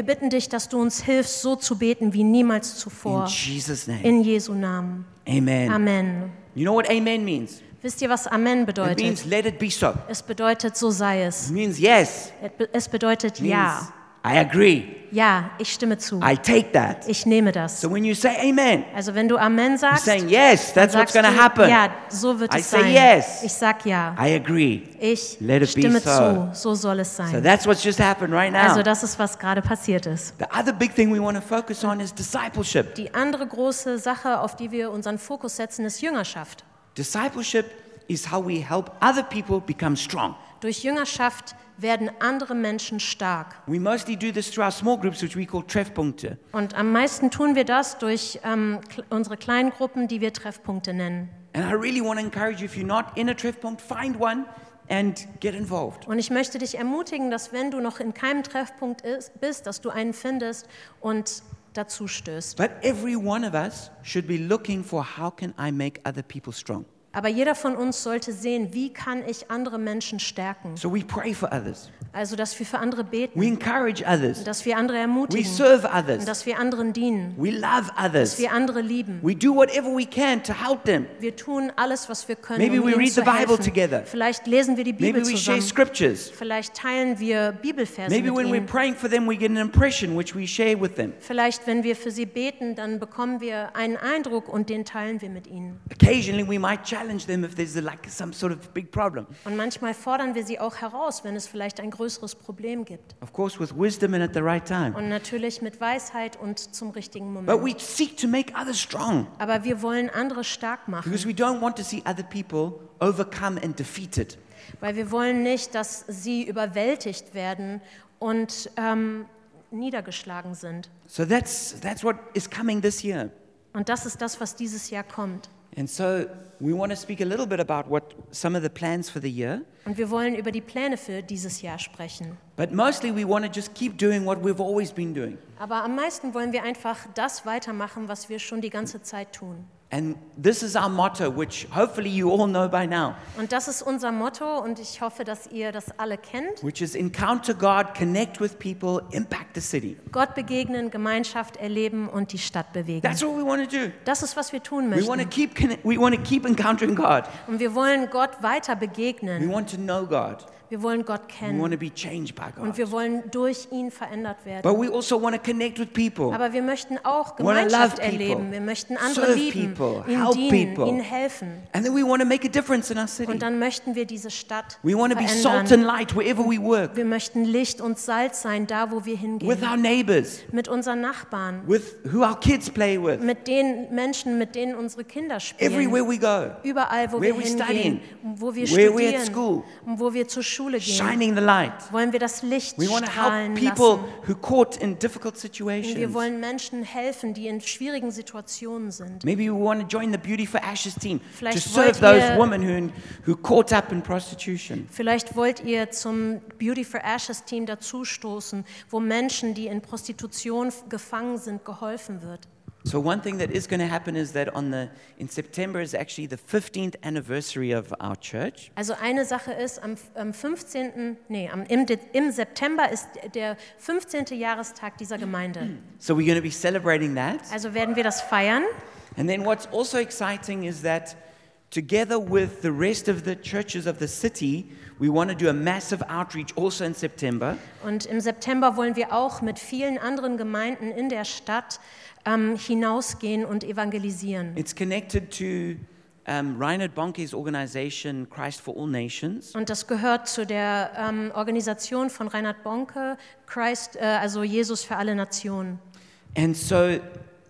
bitten dich, dass du uns hilfst, so zu beten wie niemals
In
zuvor.
Jesus' name.
In Jesu Namen.
Amen.
Amen.
You know what amen means?
Wisst ihr, was Amen
It
bedeutet?
means let it be so.
Es bedeutet, so sei es.
It means yes.
Es bedeutet
It means
ja.
I agree.
Ja, ich stimme zu.
I take that.
Ich nehme das.
So when you say amen,
Also wenn du Amen sagst,
saying yes, that's what's
du,
happen.
ja, so wird
I
es
say
sein.
yes.
Ich sag ja.
I agree.
Ich
Let it be
stimme
so.
zu. So soll es
So
sein.
that's what's just happened right now.
Also das ist, was gerade passiert ist.
The other big thing we want to focus on is discipleship.
Die andere große Sache, auf die wir unseren Fokus setzen, ist Jüngerschaft.
Discipleship is how we help other people become strong.
Durch Jüngerschaft werden andere Menschen stark.
We mostly do this through our small groups, which we call Treffpunkte.
Und am meisten tun wir das durch ähm, unsere kleinen Gruppen, die wir Treffpunkte nennen.
And I really want to encourage you, if you're not in a Treffpunkt, find one and get involved.
Und ich möchte dich ermutigen, dass wenn du noch in keinem Treffpunkt ist, bist, dass du einen findest und dazu stößt.
But every one of us should be looking for how can I make other people strong.
Aber jeder von uns sollte sehen, wie kann ich andere Menschen stärken.
So we pray for others.
Also, dass wir für andere
We
beten,
encourage others.
dass wir andere
We
ermutigen,
serve
und
others.
dass wir anderen dienen,
We love
dass
others.
wir andere lieben.
We do whatever we can to help them.
Wir tun alles, was wir können,
Maybe
um
we
ihnen
read
zu
the Bible
helfen.
together.
Vielleicht lesen wir die Bibel
Maybe we share
zusammen.
scriptures.
Vielleicht teilen wir Bibelverse
Maybe
mit
when we're
ihnen.
praying for them, we get an impression which we share with them.
Vielleicht, wenn wir für sie beten, dann bekommen wir einen Eindruck und den teilen wir mit ihnen.
Occasionally, we might challenge them if there's like some sort of big problem.
Und manchmal fordern wir sie auch heraus, wenn es vielleicht ein größeres Problem gibt.
Of course, with wisdom and at the right time.
Und natürlich mit Weisheit und zum richtigen
But
Moment.
we seek to make others strong
Aber wir wollen andere stark machen,
because we don't want to see other people overcome and defeated.
weil wir wollen nicht, dass sie überwältigt werden und ähm, niedergeschlagen sind.
So that's, that's what is coming this year.
Und das ist das, was dieses Jahr kommt.
And so we want to speak a little bit about what some of the plans for the year.
Und wir wollen über die Pläne für dieses Jahr sprechen.
But mostly, we want to just keep doing what we've always been doing.
Aber am meisten wollen wir einfach das weitermachen, was wir schon die ganze Zeit tun.
And this is our motto, which hopefully you all know by now,
Und das ist unser Motto und ich hoffe, dass ihr das alle kennt.
which is encounter God, connect with people, impact the city.
Gott begegnen, Gemeinschaft erleben und die Stadt bewegen.
That's what we want to do.
Das ist, was wir tun
We want to
möchten.
keep, we want to keep encountering God.
Und wir wollen Gott weiter
We
begegnen.
want to know God.
Wir wollen Gott kennen.
be changed by
Und wir wollen durch ihn verändert werden.
But we also want to connect with people.
Aber wir möchten auch Gemeinschaft erleben. Wir möchten andere lieben,
people,
ihnen
help
dienen,
people.
ihnen helfen.
And then we want to make a difference in our city.
Und dann möchten wir diese Stadt
We want to be salt and
verändern.
light wherever we work,
Wir möchten Licht und Salz sein, da wo wir
with
hingehen. Mit unseren Nachbarn,
with who our kids play with,
mit den Menschen, mit denen unsere Kinder
everywhere
spielen.
we go,
Überall, wo
where
wir
we
hingehen,
studying,
wo wir
where
studieren,
school,
und wo wir zur Schule gehen,
shining the light.
wollen wir das Licht
We want to
strahlen
help people
lassen.
who caught in difficult
Und
situations.
wir wollen Menschen helfen, die in schwierigen Situationen sind.
Maybe we want to join the Beauty for Ashes team to
Vielleicht
serve
wollt
those
ihr-
women who, who caught up in prostitution.
Vielleicht wollt ihr zum Beauty for Ashes Team dazustoßen, wo Menschen, die in Prostitution gefangen sind, geholfen wird.
So one thing that is going to happen is that on the in September is actually the 15th anniversary of our church.
Also eine Sache ist, am, am 15., nee, am, im, im September ist der 15. Jahrestag dieser Gemeinde.
So we're going to be celebrating that.
Also werden wir das feiern.
And then what's also exciting is that together with the rest of the churches of the city, we want to do a massive outreach also in September.
Und im September wollen wir auch mit vielen anderen Gemeinden in der Stadt ähm, hinausgehen und evangelisieren.
It's connected to um, Reinhard Bonke's organization, Christ for All Nations.
Und das gehört zu der ähm, Organisation von Reinhard Bonke, Christ, äh, also Jesus für alle Nationen.
And so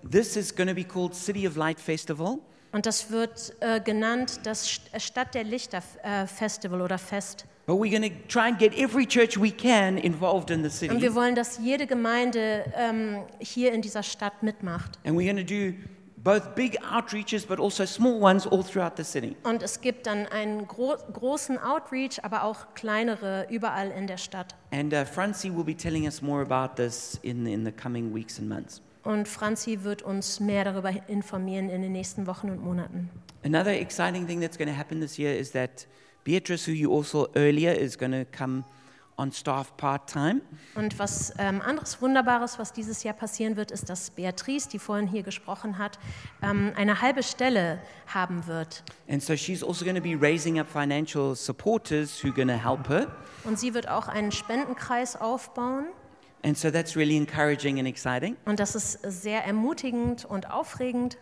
this is going to be called City of Light Festival.
Und das wird äh, genannt das äh, Stadt der Lichter äh, Festival oder Fest.
But we're going to try and get every church we can involved in the
Und
city.
wir wollen, dass jede Gemeinde ähm, hier in dieser Stadt mitmacht.
And we're going to do both big outreaches but also small ones all throughout the city.
Und es gibt dann einen gro großen Outreach, aber auch kleinere überall in der Stadt.
And uh, Francie will be telling us more about this in, in the coming weeks and months.
Und Franzi wird uns mehr darüber informieren in den nächsten Wochen und Monaten.
Another exciting thing that's going to happen this year is that Beatrice, who you also earlier, is going to come on staff part time.
Und was ähm, anderes Wunderbares, was dieses Jahr passieren wird, ist, dass Beatrice, die vorhin hier gesprochen hat, ähm, eine halbe Stelle haben wird.
And so she's also going to be raising up financial supporters who are going to help her.
Und sie wird auch einen Spendenkreis aufbauen.
And so that's really encouraging and exciting.
Und das ist sehr ermutigend und aufregend.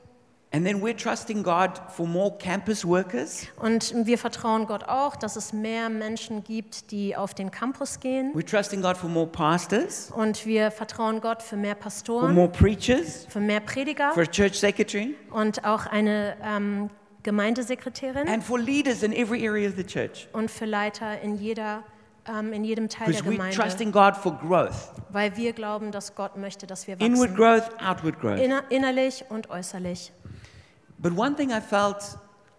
And then we're trusting God for more campus workers.
Und wir vertrauen Gott auch, dass es mehr Menschen gibt, die auf den Campus gehen.
We're trusting God for more pastors,
Und wir vertrauen Gott für mehr
for
Pastoren,
more preachers,
für mehr Prediger
for a church secretary,
und auch eine ähm, Gemeindesekretärin
and for leaders in every area of the church.
und für Leiter in, jeder, ähm, in jedem Teil der
Because we're
Gemeinde.
trusting God for growth
Weil wir glauben, dass Gott möchte, dass wir
inward
wachsen.
growth, outward growth.
Inner, innerlich und äußerlich.
But one thing I felt,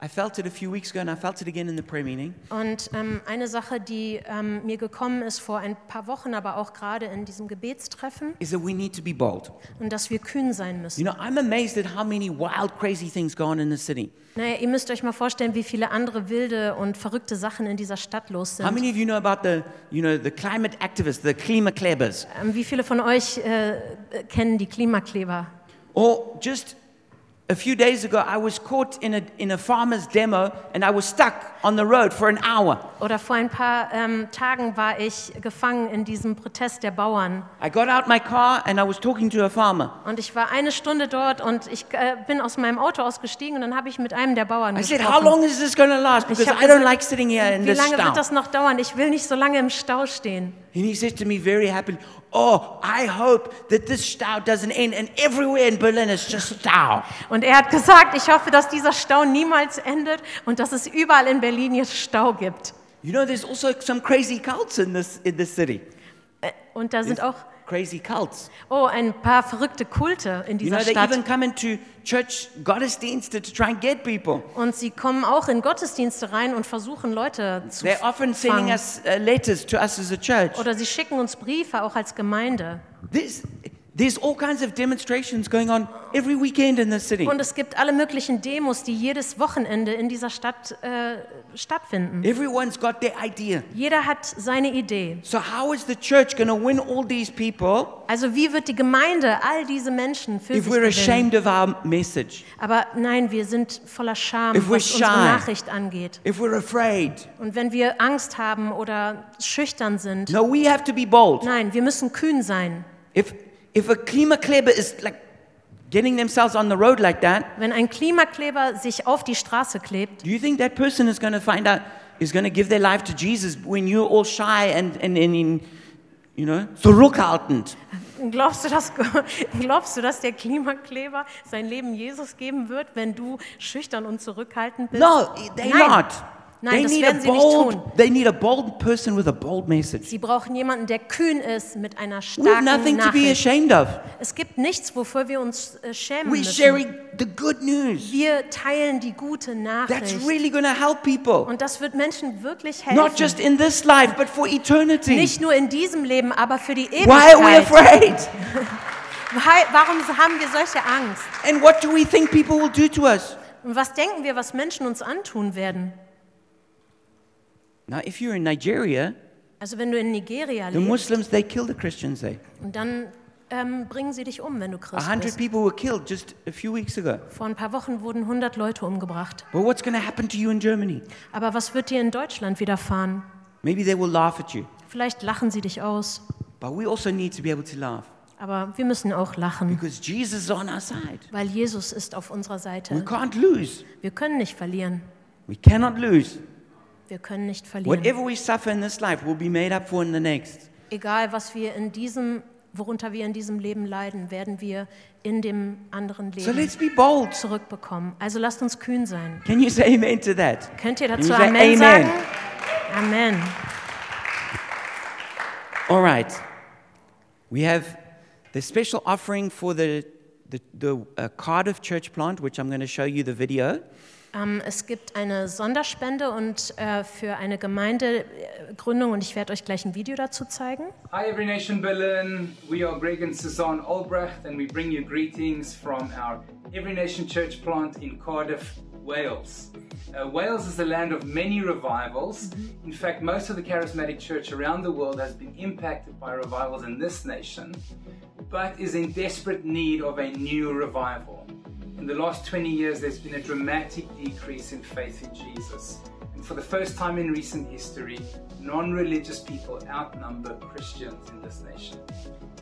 I felt it a few weeks ago, and I felt it again in the prayer meeting,
Und ähm, eine Sache, die ähm, mir gekommen ist vor ein paar Wochen, aber auch gerade in diesem Gebetstreffen,
is that we need to be bold.
und dass wir kühn sein
You
müssen.
know, I'm amazed at how many wild, crazy things go on in the city.
Naja, ihr müsst euch mal vorstellen, wie viele andere wilde und verrückte Sachen in dieser Stadt los
How
sind.
many of you know about the, you know, the climate activists, the Klimaklebbers?
Ähm, wie viele von euch äh, kennen die Klimakleber?
Or just a few days ago, I was caught in a, in a farmer's demo and I was stuck on the road for an hour.
Oder vor ein paar ähm, Tagen war ich gefangen in diesem Protest der Bauern.
I got out my car and I was talking to a farmer.
Und ich war eine Stunde dort und ich äh, bin aus meinem Auto ausgestiegen und dann habe ich mit einem der Bauern
I said,
gesprochen.
How long is this going to last? Because I don't
gesagt,
like sitting here in
Wie
this
lange wird das noch dauern? Ich will nicht so lange im Stau stehen.
And he said to me very happily, Oh, I hope that this stau doesn't end and everywhere in Berlin is just stau.
Und er hat gesagt, ich hoffe, dass dieser Stau niemals endet und dass es überall in Berlin jetzt Stau gibt.
You know, there's also some crazy cults in this, in this city.
Äh, Und da sind auch
Crazy cults.
oh, ein paar verrückte Kulte in
You know,
dieser
they
Stadt.
even come into church Gottesdienste to try and get people.
Und sie kommen auch in Gottesdienste rein und versuchen Leute zu
They're often sending us uh, letters to us as a church.
Oder sie schicken uns Briefe auch als Gemeinde.
This, There's all kinds of demonstrations going on every weekend in the city.
Und es gibt alle möglichen Demos, die jedes Wochenende in dieser Stadt äh, stattfinden.
Everyone's got their idea.
Jeder hat seine Idee.
So, how is the church going to win all these people
Also wie wird die Gemeinde all diese Menschen für
if
sich
we're ashamed of our message?
Aber nein, wir sind voller Scham,
If we're
was unsere
shy.
Nachricht angeht.
If we're afraid?
Und wenn wir Angst haben oder schüchtern sind,
No, we have to be bold.
nein, wir müssen kühn sein.
If, if a Klimakleber is like getting themselves on the road like that,
Wenn ein Klimakleber sich auf die Straße klebt,
do you think that person is going to find out, is going to give their life to Jesus when you're all shy and, and, and in, you know, zurückhaltend?
glaubst du, dass, glaubst du, dass der Klimakleber sein Leben Jesus geben wird, wenn du schüchtern und zurückhaltend bist?
No, they
Nein.
not.
Nein,
they
das werden sie nicht
bold,
tun.
They need a bold person with a bold message.
Sie brauchen jemanden, der kühn ist mit einer
We have
starken
nothing to be ashamed of.
Es gibt nichts, wofür wir uns äh, schämen
We're
müssen.
sharing the good news.
Wir teilen die gute
That's
Nachricht.
really going to help people.
Und das wird Menschen wirklich helfen.
Not just in this life, but for eternity.
Nicht nur in diesem Leben, aber für die
Why are we
Ewigkeit.
afraid?
Why- Warum haben wir solche Angst?
And what do we think people will do to us?
Und was denken wir, was Menschen uns antun werden?
Now, if you're in Nigeria,
Also wenn du in Nigeria
the
lebst
Muslims, they kill the Christians there.
und dann ähm, bringen sie dich um, wenn du
A
Christ
hundred
bist.
people were killed just a few weeks ago.
Vor ein paar Wochen wurden 100 Leute umgebracht.
Well, what's going to happen to you in Germany?
Aber was wird dir in Deutschland widerfahren?
Maybe they will laugh at you.
Vielleicht lachen sie dich aus.
But we also need to be able to laugh
Aber wir müssen auch lachen,
because Jesus is on our side.
weil Jesus ist auf unserer
We
Seite.
can't lose.
Wir können nicht verlieren.
We cannot lose.
Wir können nicht verlieren.
Whatever we suffer in this life will be made up for in the next.
Egal, was wir in diesem, worunter wir in diesem Leben leiden, werden wir in dem anderen
So
Leben
let's be bold.
zurückbekommen. Also lasst uns kühn sein.
Can you say amen to that?
Könnt ihr dazu Amen,
Amen?
sagen? Amen.
All right. We have the special offering for the, the, the uh, Cardiff church plant, which I'm going to show you the video.
Ähm, es gibt eine Sonderspende und äh, für eine Gemeindegründung und ich werde euch gleich ein Video dazu zeigen.
Hi, Every Nation Berlin. We are Greg and Suzanne Albrecht, and we bring you greetings from our Every Nation Church plant in Cardiff, Wales. Uh, Wales is the land of many revivals. In fact, most of the charismatic church around the world has been impacted by revivals in this nation, but is in desperate need of a new revival. In the last 20 years, there's been a dramatic decrease in faith in Jesus. And for the first time in recent history, non religious people outnumber Christians in this nation.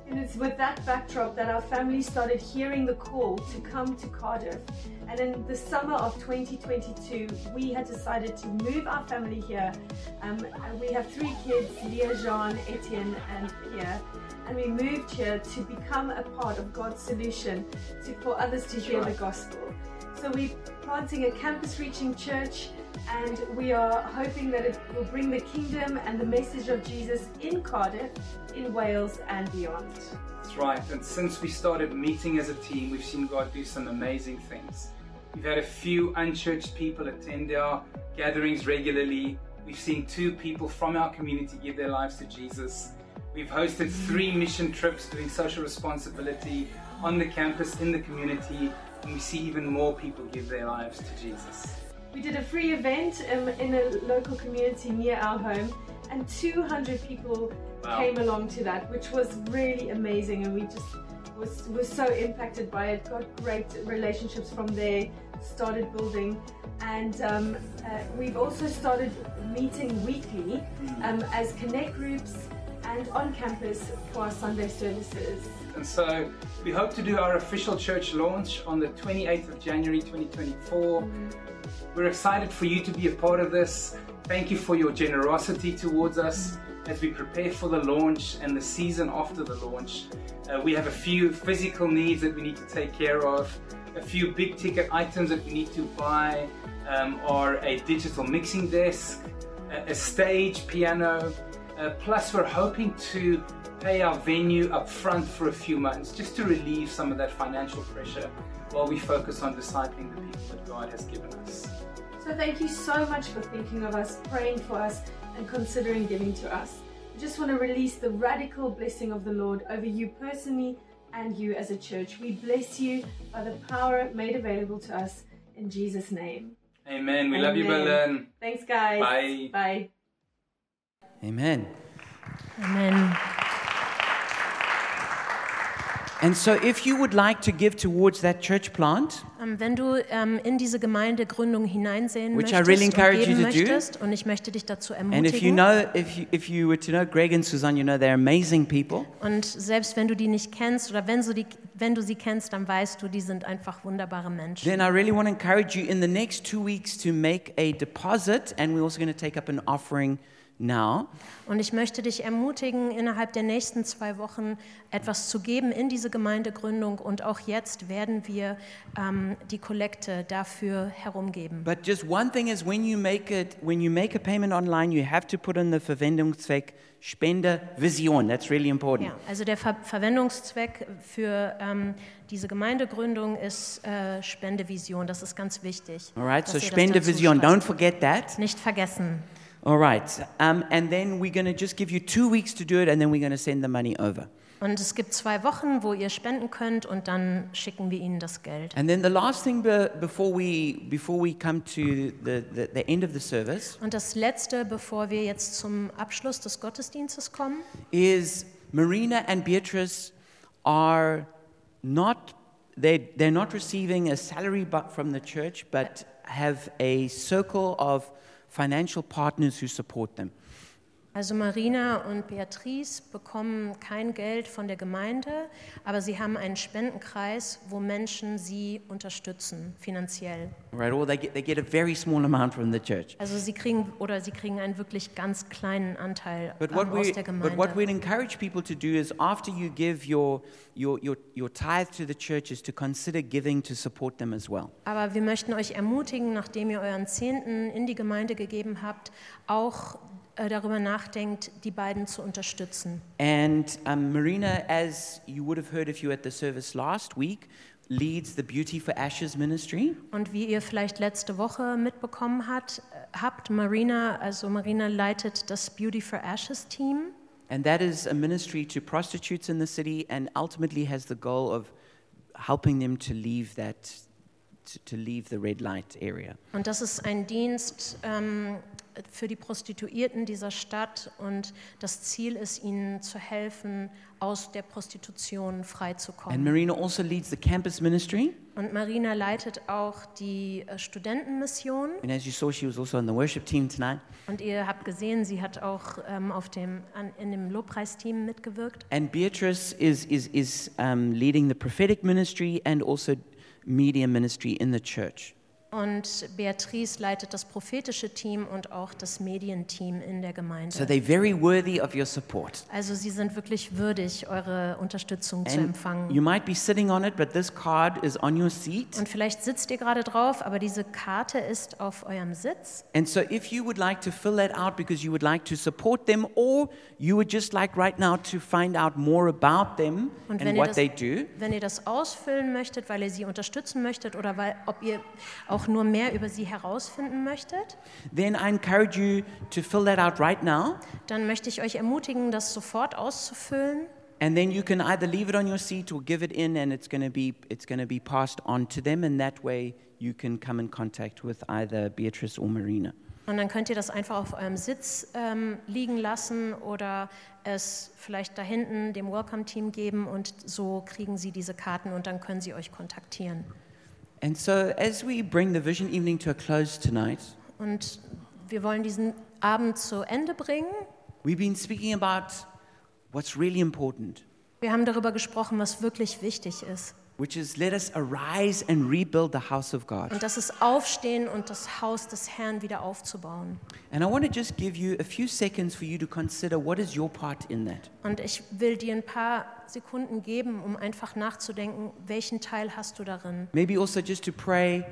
And it's with that backdrop that our family started hearing the call to come to Cardiff. And in the summer of 2022, we had decided to move our family here. Um, we have three kids Leah, Jean, Etienne, and Pierre. And we moved here to become a part of God's solution to, for others to hear the gospel. So we're planting a campus reaching church and we are hoping that it will bring the kingdom and the message of Jesus in Cardiff, in Wales, and beyond.
That's right. And since we started meeting as a team, we've seen God do some amazing things. We've had a few unchurched people attend our gatherings regularly. We've seen two people from our community give their lives to Jesus. We've hosted three mission trips doing social responsibility on the campus, in the community, and we see even more people give their lives to Jesus.
We did a free event um, in a local community near our home, and 200 people
Wow.
came along to that, which was really amazing. And we just was was so impacted by it. Got great relationships from there. Started building, and um, uh, we've also started meeting weekly um, as connect groups and on campus for our Sunday services.
And so we hope to do our official church launch on the 28th of January 2024. We're excited for you to be a part of this. Thank you for your generosity towards us as we prepare for the launch and the season after the launch. Uh, we have a few physical needs that we need to take care of, a few big ticket items that we need to buy, um, are a digital mixing desk, a, a stage, piano. Uh, plus, we're hoping to pay our venue up front for a few months just to relieve some of that financial pressure while we focus on discipling the people that God has given us.
So thank you so much for thinking of us, praying for us, and considering giving to us. We just want to release the radical blessing of the Lord over you personally and you as a church. We bless you by the power made available to us in Jesus' name.
Amen. We love you, Berlin.
Thanks, guys.
Bye.
Bye.
Amen.
Amen.
And so, if you would like to give towards that church plant,
Ähm, wenn du ähm, in diese Gemeindegründung hineinsehen
Which I
möchtest
really
und
encourage
geben
you to do.
möchtest, und ich möchte dich dazu
and if you
ermutigen,
know, if you, if you were to know Greg and Suzanne, you know they're amazing people.
und selbst wenn du die nicht kennst oder wenn, so die, wenn du sie kennst, dann weißt du, die sind einfach wunderbare Menschen.
Then I really want to encourage you in the next two weeks to make a deposit, and we're also going to take up an offering now.
Und ich möchte dich ermutigen, innerhalb der nächsten zwei Wochen etwas zu geben in diese Gemeindegründung. Und auch jetzt werden wir ähm, die Kollekte dafür herumgeben.
But just one thing is when you make it, when you make a payment online, you have to put in the Verwendungszweck Spende Vision. That's really important.
Ja, also der Ver Verwendungszweck für ähm, diese Gemeindegründung ist äh, Spendevision. Das ist ganz wichtig.
All right, so
ihr das
Spende
dazu
Vision.
schreibt.
Don't forget that.
Nicht vergessen.
All right, um, and then we're going to just give you two weeks to do it, and then we're going to send the money over.
Und es gibt zwei Wochen, wo ihr spenden könnt und dann schicken wir ihnen das Geld.
And then the last thing be, before we before we come to the, the, the end of the service
Und das Letzte, bevor wir jetzt zum Abschluss des Gottesdienstes kommen,
is Marina and Beatrice are not they they're not receiving a salary but from the church, but have a circle of financial partners who support them.
Also Marina und Beatrice bekommen kein Geld von der Gemeinde, aber sie haben einen Spendenkreis, wo Menschen sie unterstützen, finanziell.
Right, or they get they get a very small amount from the church.
Also sie kriegen oder sie kriegen einen wirklich ganz kleinen Anteil
But what,
aus
we,
der
but what
Gemeinde.
we'd encourage people to do is after you give your, your, your, your tithe to the church is to consider giving to support them as well.
Aber wir möchten euch ermutigen, nachdem ihr euren Zehnten in die Gemeinde gegeben habt, auch darüber nachdenkt, die beiden zu unterstützen.
And um, Marina, as you would have heard if you were at the service last week, leads the Beauty for Ashes ministry.
Und wie ihr vielleicht letzte Woche mitbekommen hat, äh, habt, Marina, also Marina leitet das Beauty for Ashes Team.
And that is a ministry to prostitutes in the city and ultimately has the goal of helping them to leave that, to, to leave the red light area.
Und das ist ein Dienst ähm, für die Prostituierten dieser Stadt. Und das Ziel ist, ihnen zu helfen, aus der Prostitution
And
freizukommen.
Marina also leads the campus ministry.
Und Marina leitet auch die äh, Studentenmission.
And as you saw, she was also on the worship team tonight.
Und ihr habt gesehen, sie hat auch ähm, auf dem, an, in dem Lobpreisteam mitgewirkt.
And Beatrice is, is, is um, leading the prophetic ministry and also media ministry in the church.
Und Beatrice leitet das prophetische Team und auch das Medienteam in der
So
Gemeinde.
they're very worthy of your support.
Also sie sind wirklich würdig, eure Unterstützung zu
And
empfangen.
you might be sitting on it, but this card is on your seat.
Und vielleicht sitzt ihr gerade drauf, aber diese Karte ist auf eurem Sitz.
And so if you would like to fill that out because you would like to support them, or you would just like right now to find out more about them
Und
and what
das,
they do,
wenn ihr das ausfüllen möchtet, weil ihr sie unterstützen möchtet oder weil, ob ihr auch nur mehr über sie herausfinden möchtet,
then I encourage you to fill that out right now.
dann möchte ich euch ermutigen, das sofort auszufüllen.
And then you can either leave it on your seat or give it in, and it's going to be it's going to be passed on to them. And that way, you can come in contact with either Beatrice or Marina.
Und dann könnt ihr das einfach auf eurem Sitz ähm, liegen lassen oder es vielleicht da hinten dem Welcome-Team geben und so kriegen sie diese Karten und dann können sie euch kontaktieren.
And so, as we bring the Vision Evening to a close tonight,
Und wir wollen diesen Abend zu Ende bringen.
we've been speaking about what's really important,
Wir haben darüber gesprochen, was wirklich wichtig ist.
which is let us arise and rebuild the house of God.
Und das ist Aufstehen und das Haus des Herrn wieder aufzubauen.
And I want to just give you a few seconds for you to consider what is your part in that.
Und ich will dir ein paar Sekunden geben, um einfach nachzudenken, welchen Teil hast du darin?
Maybe also just to pray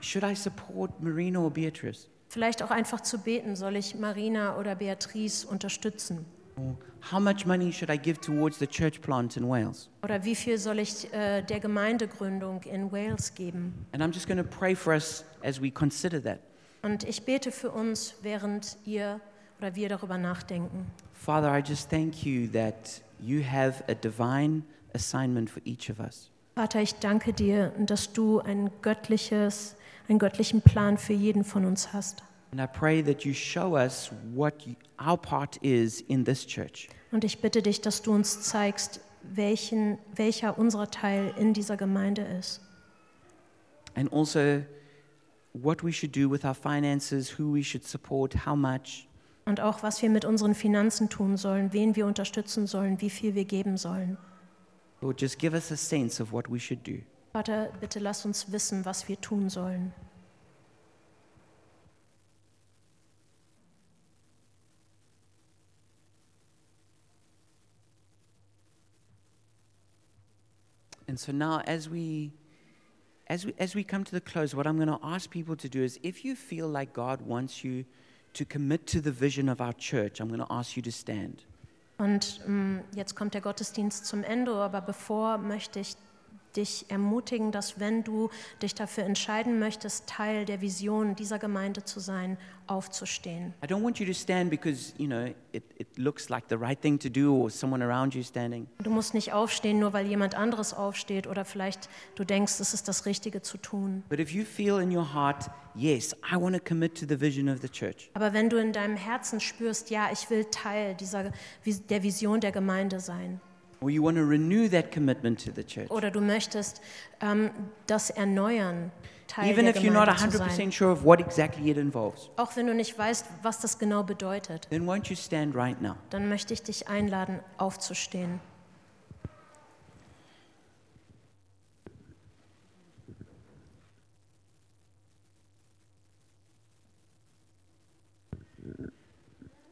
should I support Marina or Beatrice?
Vielleicht auch einfach zu beten, soll ich Marina oder Beatrice unterstützen?
How much money should I give towards the church plant in Wales?
Oder wie viel soll ich äh, der Gemeindegründung in Wales geben?
And I'm just going to pray for us as we consider that.
Und ich bete für uns, während ihr oder wir darüber nachdenken.
Father, I just thank you that you have a divine assignment for each of us.
Vater, ich danke dir, dass du ein göttliches, einen göttlichen Plan für jeden von uns hast.
And I pray that you show us what our part is in this church.
Und ich bitte dich, dass du uns zeigst, welchen, welcher unser Teil in dieser Gemeinde ist.
And also what we should do with our finances, who we should support, how much.
Und auch, was wir mit unseren Finanzen tun sollen, wen wir unterstützen sollen, wie viel wir geben sollen.
Lord, just give us a sense of what we should do.
Vater, bitte lass uns wissen, was wir tun sollen.
And so now, as we, as we, as we come to the close, what I'm going to ask people to do is if you feel like God wants you to commit to the vision of our church, I'm going to ask you to stand.
Und ähm, jetzt kommt der Gottesdienst zum Ende, aber bevor möchte ich dich ermutigen, dass wenn du dich dafür entscheiden möchtest, Teil der Vision dieser Gemeinde zu sein, aufzustehen.
I don't want you to stand because, you know, it, it looks like the right thing to do or someone around you standing.
Du musst nicht aufstehen, nur weil jemand anderes aufsteht oder vielleicht du denkst, es ist das Richtige zu tun.
But if you feel in your heart, yes, I want to commit to the vision of the church,
Aber wenn du in deinem Herzen spürst, ja, ich will Teil dieser, der Vision der Gemeinde sein,
or you want to renew that commitment to the church,
oder du möchtest ähm, das erneuern, Teil
even if you're not 100% sure of what exactly it involves,
auch wenn du nicht weißt, was das genau bedeutet,
then won't you stand right now?
dann möchte ich dich einladen, aufzustehen.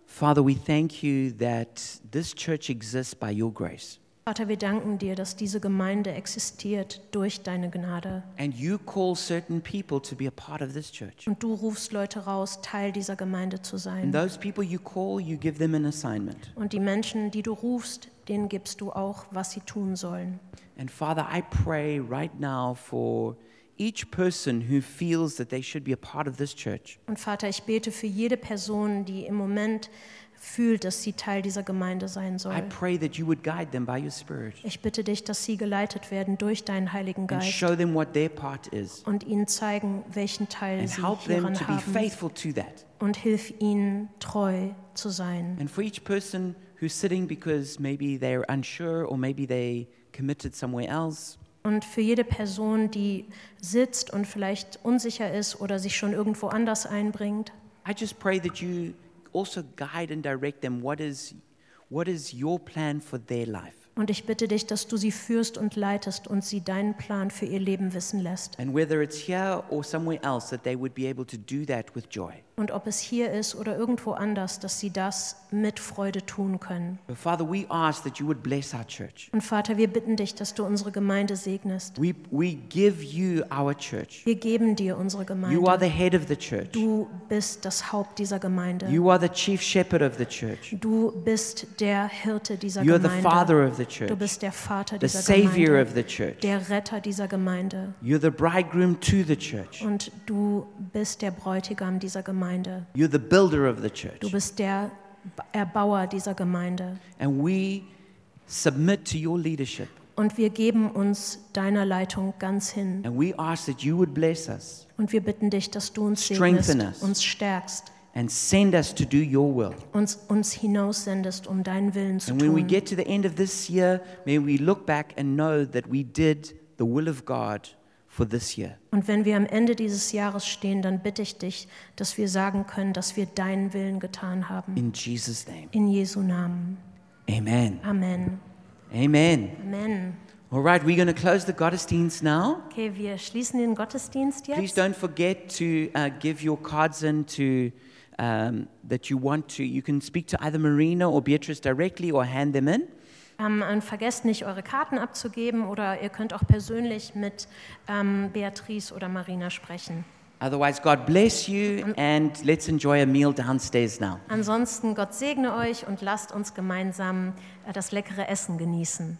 Father, we thank you that this church exists by your grace.
Vater, wir danken dir, dass diese Gemeinde existiert durch deine Gnade.
And you call certain people to be a part of this church.
Und du rufst Leute raus, Teil dieser Gemeinde zu
And
sein.
those people you call, you give them an assignment.
Und die Menschen, die du rufst, denen gibst du auch, was sie tun sollen.
And Father, I pray right now for each person who feels that they should be a part of this church.
Und Vater, ich bete für jede Person, die im Moment fühlt, dass sie Teil dieser Gemeinde sein
I
soll.
pray that you would guide them by your Spirit
Ich bitte dich, dass sie geleitet werden durch deinen Heiligen
and
Geist
show them what their part is
und ihnen zeigen, welchen Teil
and
sie
help them
hieran haben. Und hilf ihnen, treu zu sein.
And for each person who's sitting because maybe they're unsure or maybe they committed somewhere else,
Und für jede Person, die sitzt und vielleicht unsicher ist oder sich schon irgendwo anders einbringt,
I just pray that you also guide and direct them. What is, what is your plan for their life?
und ich bitte dich, dass du sie führst und leitest und sie deinen Plan für ihr Leben wissen lässt.
And whether it's here or somewhere else, that they would be able to do that with joy.
Und ob es hier ist oder irgendwo anders, dass sie das mit Freude tun können.
Father, we ask that you would bless our church.
Und Vater, wir bitten dich, dass du unsere Gemeinde segnest.
We, we give you our church.
Wir geben dir unsere
You are the
Gemeinde.
head of the church.
Du bist das Haupt dieser Gemeinde.
You are the chief shepherd of the church.
Du bist der Hirte dieser
You are the father
Gemeinde.
of the church,
Du bist der Vater
the
dieser
savior of
Gemeinde,
the church.
der Retter dieser Gemeinde.
You're the bridegroom to the church.
Und du bist der Bräutigam dieser Gemeinde.
You're the builder of the church.
Du bist der Erbauer dieser Gemeinde.
And we submit to your leadership.
Und wir geben uns deiner Leitung ganz hin.
And we ask that you would bless us
Und wir bitten dich, dass du uns segnest,
us.
uns stärkst,
and send us to do your will.
uns, uns hinaussendest, um deinen Willen zu
And when we get to the end of this year, may we look back and know that we did the will of God for this year.
Und wenn wir am Ende dieses Jahres stehen, dann bitte ich dich, dass wir sagen können, dass wir deinen Willen getan haben.
In Jesus' name.
In Jesu Namen.
Amen.
Amen.
Amen.
Amen.
All right, we're going to close the Gottesdienst now.
Okay, wir schließen den Gottesdienst
Please don't forget to uh, give your cards in to um, that you want to. You can speak to either Marina or Beatrice directly or hand them in.
Ähm, und vergesst nicht, eure Karten abzugeben oder ihr könnt auch persönlich mit ähm, Beatrice oder Marina sprechen.
Otherwise, God bless you and let's enjoy a meal downstairs now.
Ansonsten Gott segne euch und lasst uns gemeinsam äh, das leckere Essen genießen.